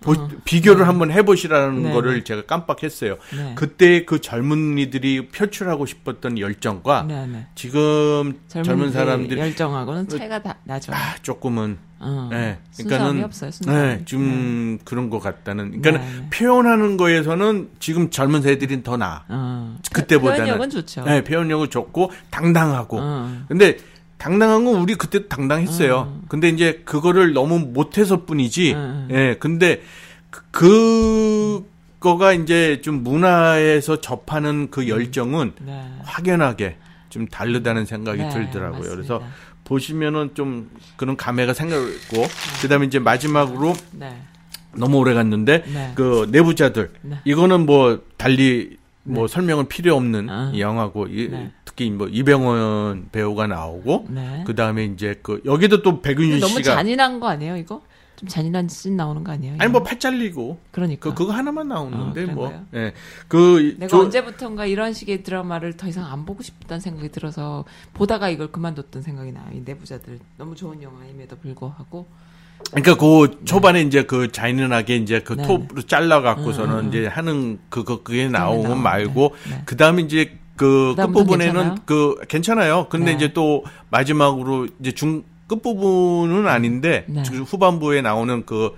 보- 어. 비교를 한번 해보시라는 네, 거를 네. 제가 깜빡했어요. 네. 그때 그 젊은이들이 표출하고 싶었던 열정과 네, 네. 지금 젊은 사람들이 열정하고는 차이가 다 나죠. 아, 조금은 어. 네, 그러니까는 없어요. 네, 좀 그런 것 같다는. 그러니까 네, 네. 표현하는 거에서는 지금 젊은 세들이 더 나 아. 어. 그때보다는. 표현력은 좋죠. 네, 표현력은 좋고 당당하고. 어. 근데 당당한 건 우리 그때 당당했어요. 어. 근데 이제 그거를 너무 못해서 뿐이지. 어. 예, 근데 그, 그거가 이제 좀 문화에서 접하는 그 열정은 네. 확연하게 좀 다르다는 생각이 네, 들더라고요. 맞습니다. 그래서 보시면은 좀 그런 감회가 생겼고, 그 다음에 이제 마지막으로 네. 너무 오래 갔는데 네. 그 내부자들 네. 이거는 뭐 달리 뭐 설명은 필요 없는 아. 이 영화고 이- 네. 특히 뭐 이병헌 배우가 나오고 네. 그 다음에 이제 그 여기도 또 백윤 너무 씨가 잔인한 거 아니에요, 이거? 좀 잔인한 씬 나오는 거 아니에요? 아니? 뭐 팔 잘리고 그러니까. 그 그거 하나만 아, 나오는데 그런 뭐? 예. 그 내가 조- 언제부턴가 이런 식의 드라마를 더 이상 안 보고 싶다는 생각이 들어서 보다가 이걸 그만뒀던 생각이 나요. 이 내부자들 너무 좋은 영화임에도 불구하고 그러니까 그 초반에 이제 그 잔인하게 이제 그 네. 톱으로 잘라 갖고서는 음, 음. 이제 하는 그거 그게 나오고, 나오면 말고 네, 네. 그다음에 이제 그 끝부분에는? 그 괜찮아요. 근데 네. 이제 또 마지막으로 이제 중 끝부분은 아닌데 네. 주- 후반부에 나오는 그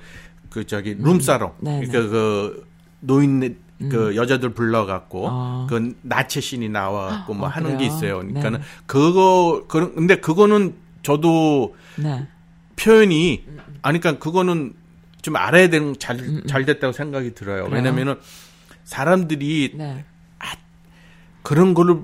그 저기 룸사롱 네, 네. 그러니까 그 노인 그 여자들 불러 갖고 아. 그 나체 씬이 나와 갖고 뭐 어, 하는 게 그래요? 있어요. 그러니까는 네. 그거 그런 근데 그거는 저도 네. 표현이 아니 그러니까 그거는 좀 알아야 되는 잘잘 음, 됐다고 생각이 들어요. 그래요? 왜냐면은 사람들이 네. 그런 거를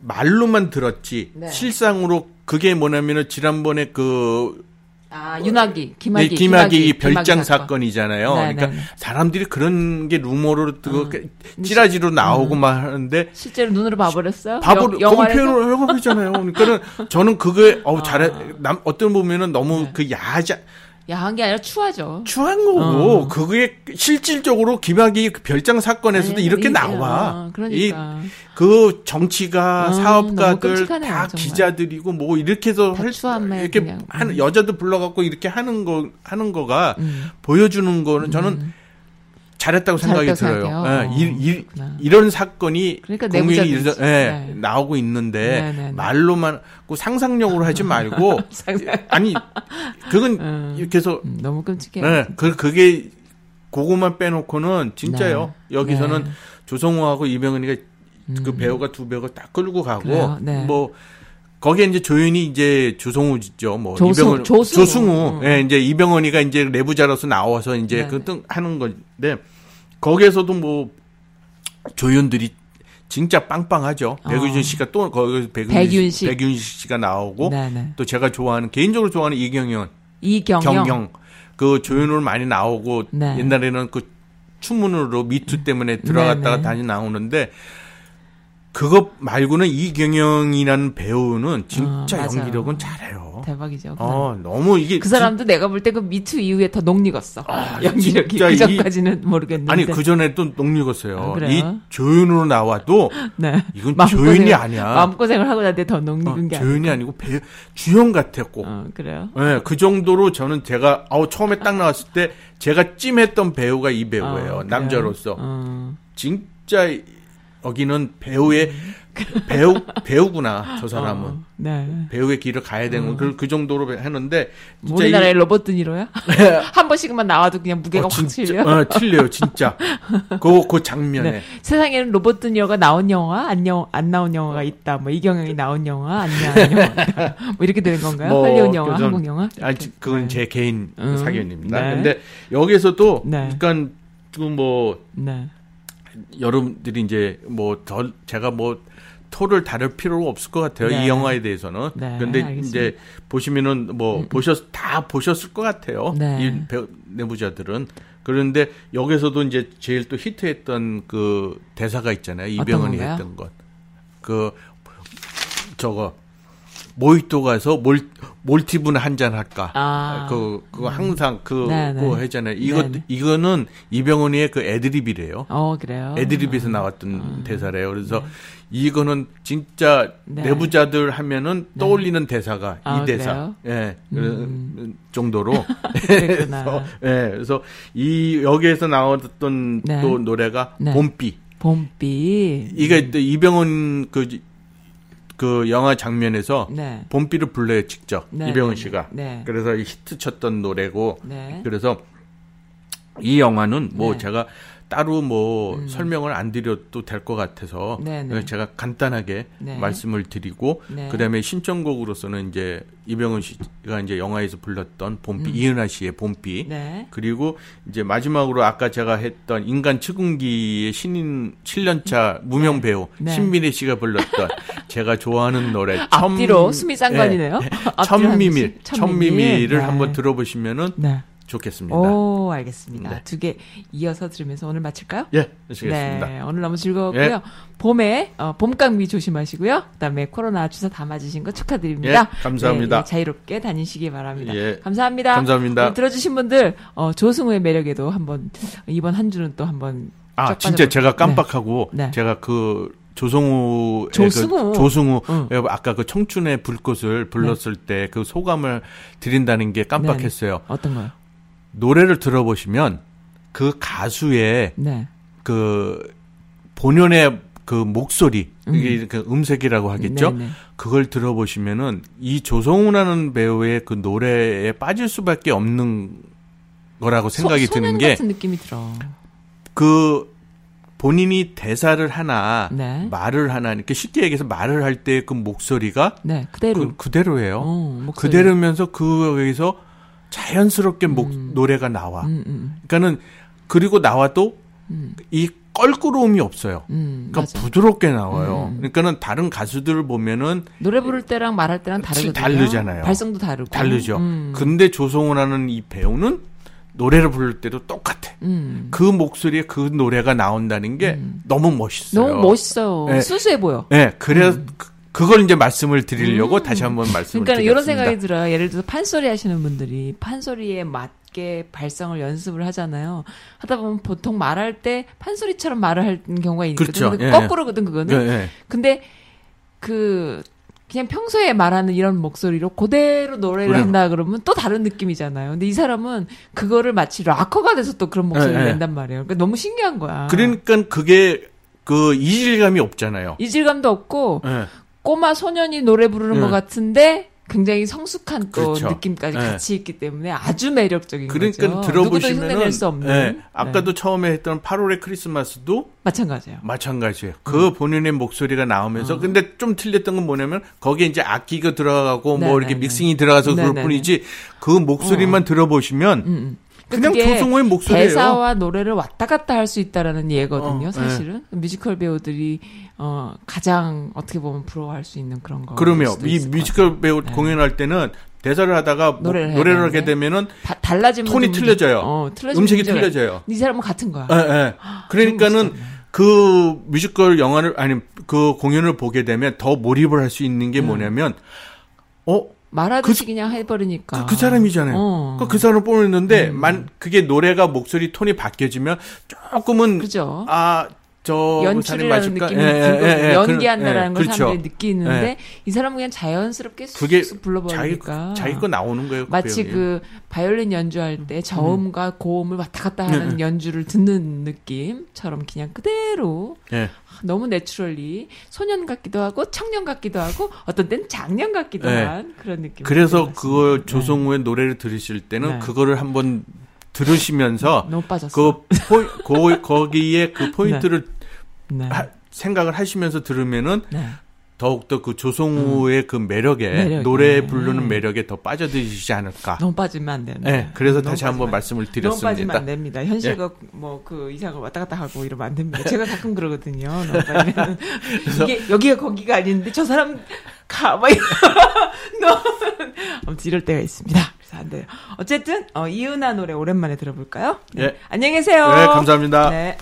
말로만 들었지 네. 실상으로 그게 뭐냐면은 지난번에 그 아, 윤학이, 네, 김학이, 김학의 별장 사건. 사건이잖아요. 네, 그러니까 네, 네. 사람들이 그런 게 루머로 뜨고 어. 찌라지로 나오고 막 하는데 실제로 눈으로 봐버렸어요? 그건 영화에서? 표현을 하고 있잖아요. 그러니까는 저는 그게 어우 아. 잘해 남 어떤 보면은 너무 네. 그 야자 야한 게 아니라 추하죠. 추한 거고 어. 그게 실질적으로 김학의 그 별장 사건에서도 아니, 이렇게 이- 나와. 어, 그러니까. 이 그 정치가 어, 사업가들 끔찍하네요, 다 정말. 기자들이고 뭐 이렇게 해서 다 할- 이렇게 그냥. 하는 음. 여자들 불러갖고 이렇게 하는 거 하는 거가 음. 보여주는 거는 저는 잘했다고 생각이 들어요. 예, 이, 이, 그렇구나. 이런 사건이 그러니까 국민이. 일서- 예, 네. 나오고 있는데 네, 네, 네. 말로만 그 상상력으로 하지 말고 아니 그건 음. 이렇게 해서 음, 너무 끔찍해요. 네, 그 그게 그거만 빼놓고는 진짜요. 네. 여기서는 네. 조성호하고 이병헌이가 그 음. 배우가 두 배우가 딱 끌고 가고 그래요? 네. 뭐 거기에 이제 조연이 이제 조성우죠. 뭐 조승- 이병헌 조승우. 조승우. 음. 예, 이제 이병헌이가 이제 내부자로서 나와서 이제 네. 그등 하는 건데 거기에서도 뭐 조연들이 진짜 빵빵하죠. 어. 백윤 씨가 또 거기서 백윤, 백윤 씨. 백윤 씨가 나오고 네네. 또 제가 좋아하는 개인적으로 좋아하는 이경영 이경영. 경영 그 조연으로 많이 나오고 네. 옛날에는 그 추문으로 미투 때문에 들어갔다가 네, 네. 다시 나오는데 그거 말고는 이경영이라는 배우는 진짜 어. 연기력은 잘해요. 대박이죠. 그, 어 너무 이게 그 사람도 내가 볼 때 그 미투 이후에 더 녹익었어. 연기력이 진짜 그 이- 전까지는 모르겠는데. 아니 그 전에 또 녹익었어요. 아? 이 조연으로 나와도 네. 이건 조연이 아니야. 마음고생을 하고 나한테 더 어, 녹익은 게 아니고. 조연이 아니고 배 주연 같았고. 어, 그래요? 네, 그 정도로 저는 제가 아우 처음에 딱 나왔을 때 제가 찜했던 배우가 이 배우예요. 어, 그래요? 남자로서 어. 진짜 여기는 배우의 배우 배우구나 저 사람은 어, 네. 배우의 길을 가야 되는 그, 그 정도로 했는데 진짜 우리나라의 이- 로봇 드니로야? 한 번씩만 나와도 그냥 무게가 어, 확 진짜 틀려. 어, 틀려요 진짜 그그 장면에 네. 세상에는 로봇 드니어가 나온 영화, 안, 영, 안 나온 영화가 있다. 뭐 이경영이 나온 영화, 안 나온 영화. 뭐 이렇게 되는 건가요? 뭐, 할리우드 영화, 그 좀- 한국 영화? 아 그건 제 개인 음, 사견입니다. 네. 근데 여기서도 네. 그러니까 그뭐 네. 여러분들이 이제 뭐더 제가 뭐 토를 다룰 필요가 없을 것 같아요. 네. 이 영화에 대해서는. 네, 근데 알겠습니다. 음, 이제 보시면은 뭐 보셨 다 보셨을 것 같아요. 네. 이 배우, 내부자들은. 그런데 여기서도 이제 제일 또 히트했던 그 대사가 있잖아요. 이병헌이? 했던 것. 그 저거 모히또 가서 몰 몰티분 한잔 할까? 아. 그 그거 항상 그 네, 네. 그거 했잖아요. 이거 네, 네. 이거는 이병헌이의 그 애드립이래요. 어, 그래요? 애드립에서 나왔던 대사래요. 그래서 이거는 진짜 네. 내부자들 하면은 떠올리는 대사가 아, 이 대사. 예. 그 정도로. 그랬구나. 그래서 예. 그래서 이 여기에서 나왔던 네. 또 노래가 네. 봄비. 봄비. 이게 또 이병헌 그, 그 영화 장면에서 네. 봄비를 불러요, 직접. 네, 이병헌 네, 씨가. 네. 그래서 이 히트 쳤던 노래고. 네. 그래서 이 영화는 뭐 네. 제가 따로 뭐 설명을 안 드려도 될 것 같아서 네, 네. 제가 간단하게 네. 말씀을 드리고 네. 그다음에 신청곡으로서는 이제 이병헌 씨가 이제 영화에서 불렀던 봄비 이은하 씨의 봄비 음. 네. 그리고 이제 마지막으로 아까 제가 했던 인간 측은기의 신인 7년차 무명 배우 네. 신민혜 씨가 불렀던 제가 좋아하는 노래 앞뒤로 수미 쌍관이네요. 천미밀. 천미밀을 네. 한번 들어보시면은 네. 좋겠습니다. 오, 알겠습니다. 네. 두개 이어서 들으면서 오늘 마칠까요? 예, 하시겠습니다. 네, 오늘 너무 즐거웠고요. 예. 봄에 어, 봄 감기 조심하시고요. 그다음에 코로나 주사 다 맞으신 거 축하드립니다. 예, 감사합니다. 네, 예, 자유롭게 다니시기 바랍니다. 예. 감사합니다. 감사합니다. 들어주신 분들 어, 조승우의 매력에도 한번 이번 한 주는 또 한번 아, 쫙 진짜 빠져볼- 제가 깜빡하고 네. 네. 제가 그 조성우 조승우. 그 조승우 응. 아까 그 청춘의 불꽃을 불렀을 때그 소감을 드린다는 게 깜빡했어요. 어떤 거요? 노래를 들어보시면 그 가수의 네. 그 본연의 그 목소리 이게 그 음색이라고 하겠죠. 네, 네. 그걸 들어보시면은 이 조성우라는 배우의 그 노래에 빠질 수밖에 없는 거라고 생각이 소, 드는 게 같은 느낌이 들어. 그 본인이 대사를 하나 네. 말을 하나 이렇게 쉽게 얘기해서 말을 할 때 그 목소리가 네, 그대로. 그, 그대로예요. 어, 목소리. 그대로면서 그거에서 자연스럽게 목 노래가 나와. 음, 음, 그러니까는 그리고 나와도 음. 이 껄끄러움이 없어요. 음, 그러니까 맞아. 부드럽게 나와요. 음. 그러니까는 다른 가수들을 보면은 노래 부를 때랑 말할 때랑 다르거든요. 다르잖아요. 발성도 다르고. 다르죠. 음, 근데 조성우라는 이 배우는 노래를 부를 때도 똑같아. 음. 그 목소리에 그 노래가 나온다는 게 너무 멋있어요. 너무 멋있어요. 네. 수수해 보여. 네, 그래서 그- 그걸 이제 말씀을 드리려고 다시 한번 말씀을 음. 그러니까 드리겠습니다. 이런 생각이 들어요. 예를 들어서 판소리 하시는 분들이 판소리에 맞게 발성을 연습을 하잖아요. 하다 보면 보통 말할 때 판소리처럼 말을 하는 경우가 있거든요. 그렇죠. 예, 거꾸로거든 그거는. 네, 네. 근데 그 그냥 평소에 말하는 이런 목소리로 그대로 노래를 그래요. 한다 그러면 또 다른 느낌이잖아요. 근데 이 사람은 그거를 마치 락커가 돼서 또 그런 목소리를 예, 예. 낸단 말이에요. 그러니까 너무 신기한 거야. 그러니까 그게 그 이질감이 없잖아요. 이질감도 없고 네. 꼬마 소년이 노래 부르는 예. 것 같은데 굉장히 성숙한 또 그렇죠. 느낌까지 예. 같이 있기 때문에 아주 매력적인 그러니까 거죠. 수 없는. 네, 아까도 네. 처음에 했던 8월의 크리스마스도 마찬가지예요. 마찬가지예요. 음. 그 본인의 목소리가 나오면서 근데 좀 틀렸던 건 뭐냐면 거기에 이제 악기가 들어가고 뭐 이렇게 네네네. 믹싱이 들어가서 그럴. 뿐이지 그 목소리만 들어보시면 음, 음. 그냥 그게 조성호의 목소리예요. 대사와 노래를 왔다 갔다 할 수 있다라는 예거든요. 어, 사실은 뮤지컬 배우들이 어 가장 어떻게 보면 부러워할 수 있는 그런 거. 그러면 이 뮤지컬 배우 네. 공연할 때는 대사를 하다가 뭐 노래를 노래를, 해야 하게. 되면은 달라지면 톤이 문제- 틀려져요. 어, 음색이 문제가 틀려져요. 이 사람은 같은 거야. 예, 예. 그러니까는 그 뮤지컬 영화를 아니 그 공연을 보게 되면 더 몰입을 할 수 있는 게 뭐냐면 어 말하듯이 그- 그, 냥 해버리니까. 그, 그 사람이잖아요. 어. 그, 그 사람을 뽑았는데, 만, 그게 노래가 목소리 톤이 바뀌어지면 조금은, 그죠. 아, 저, 연출이라는 그 사람이 느낌이? 예, 예, 들거든요. 예, 예. 연기한다라는 걸 예, 사람들이 그렇죠. 느끼는데 예. 이 사람은 그냥 자연스럽게 쑥쑥 자기, 불러버리니까 자기 거 나오는 거예요. 그 마치. 그 바이올린 연주할 때 저음과 고음을 왔다 갔다 하는 네. 연주를 듣는 느낌처럼 그냥 그대로 예. 너무 내추럴리 소년 같기도 하고 청년 같기도 하고 어떤 때는 장년 같기도 네. 한 그런 느낌. 그래서 그걸 조성우의 노래를 들으실 때는 네. 그거를 한번 들으시면서 너무 빠졌어. 그 포, 거, 거기에 그 포인트를 네. 하- 생각을 하시면서 들으면은 네. 더욱더 그 조성우의 그 매력에 매력에. 노래 부르는 음. 매력에 더 빠져드시지 않을까. 너무 빠지면 안 되는데. 네, 그래서 다시 한번 빠지면 말씀을 너무 빠지면 드렸습니다. 예. 안 됩니다. 현실과 뭐그 이상을 왔다 갔다 하고 이러면 안 됩니다. 제가 가끔 그러거든요. 빠지면 이게 여기가 거기가 아닌데 저 사람 가막 너무 아무튼 이럴 때가 있습니다. 그래서 안 돼요. 어쨌든 어, 이은하 노래 오랜만에 들어볼까요? 네. 예. 안녕히 계세요. 네, 감사합니다. 네.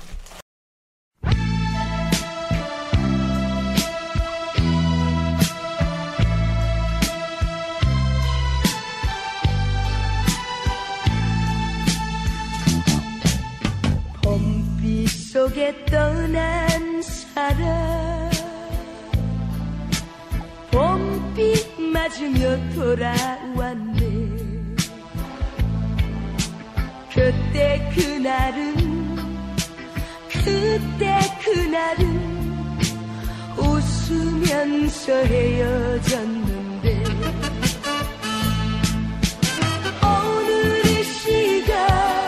속에 떠난 사람. 봄비 맞으며 돌아왔네. 그때 그날은 그때 그날은 웃으면서 헤어졌는데. 오늘 이 시간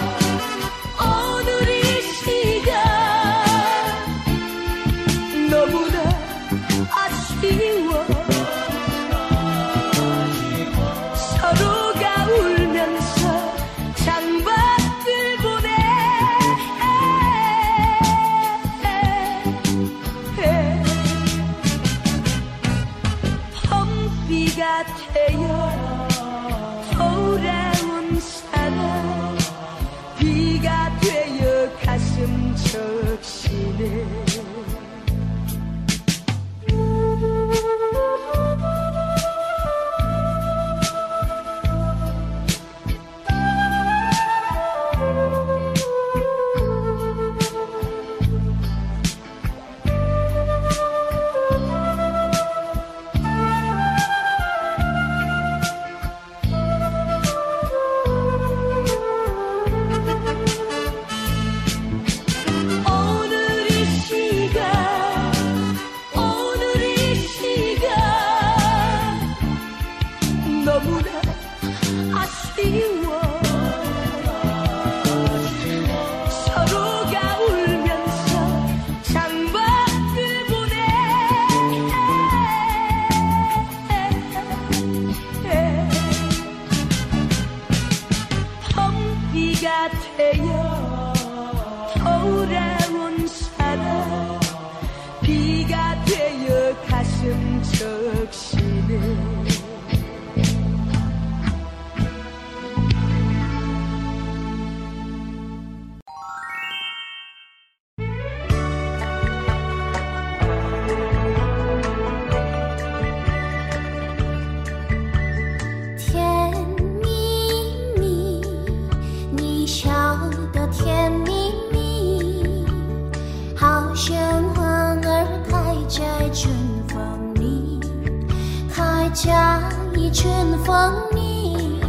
过你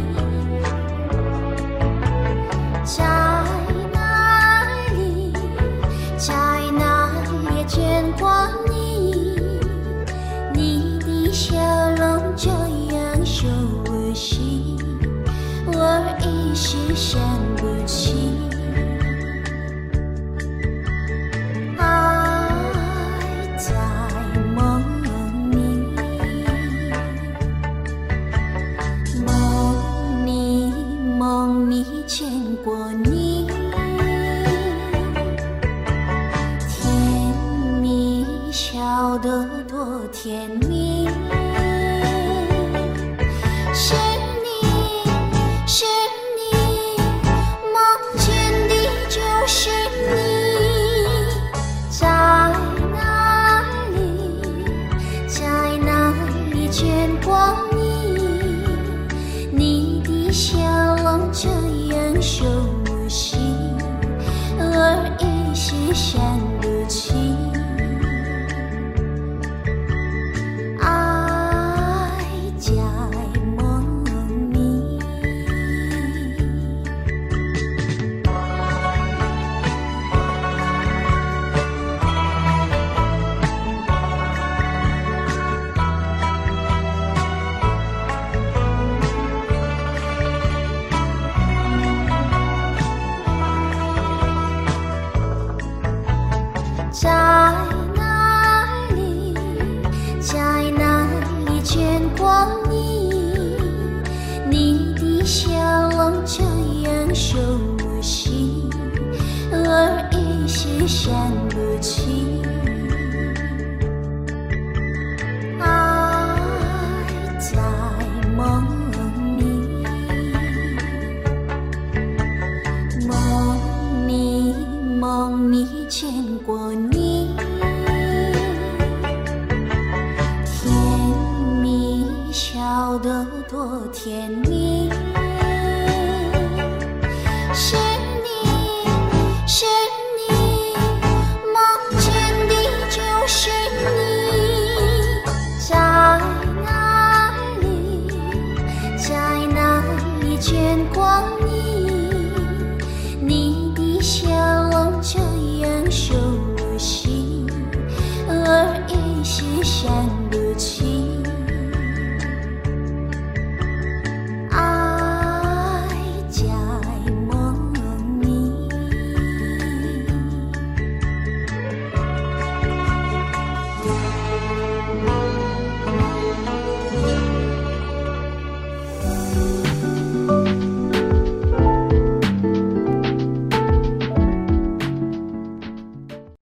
在哪里？在哪里？见过你你的笑容这样熟悉我一时想不起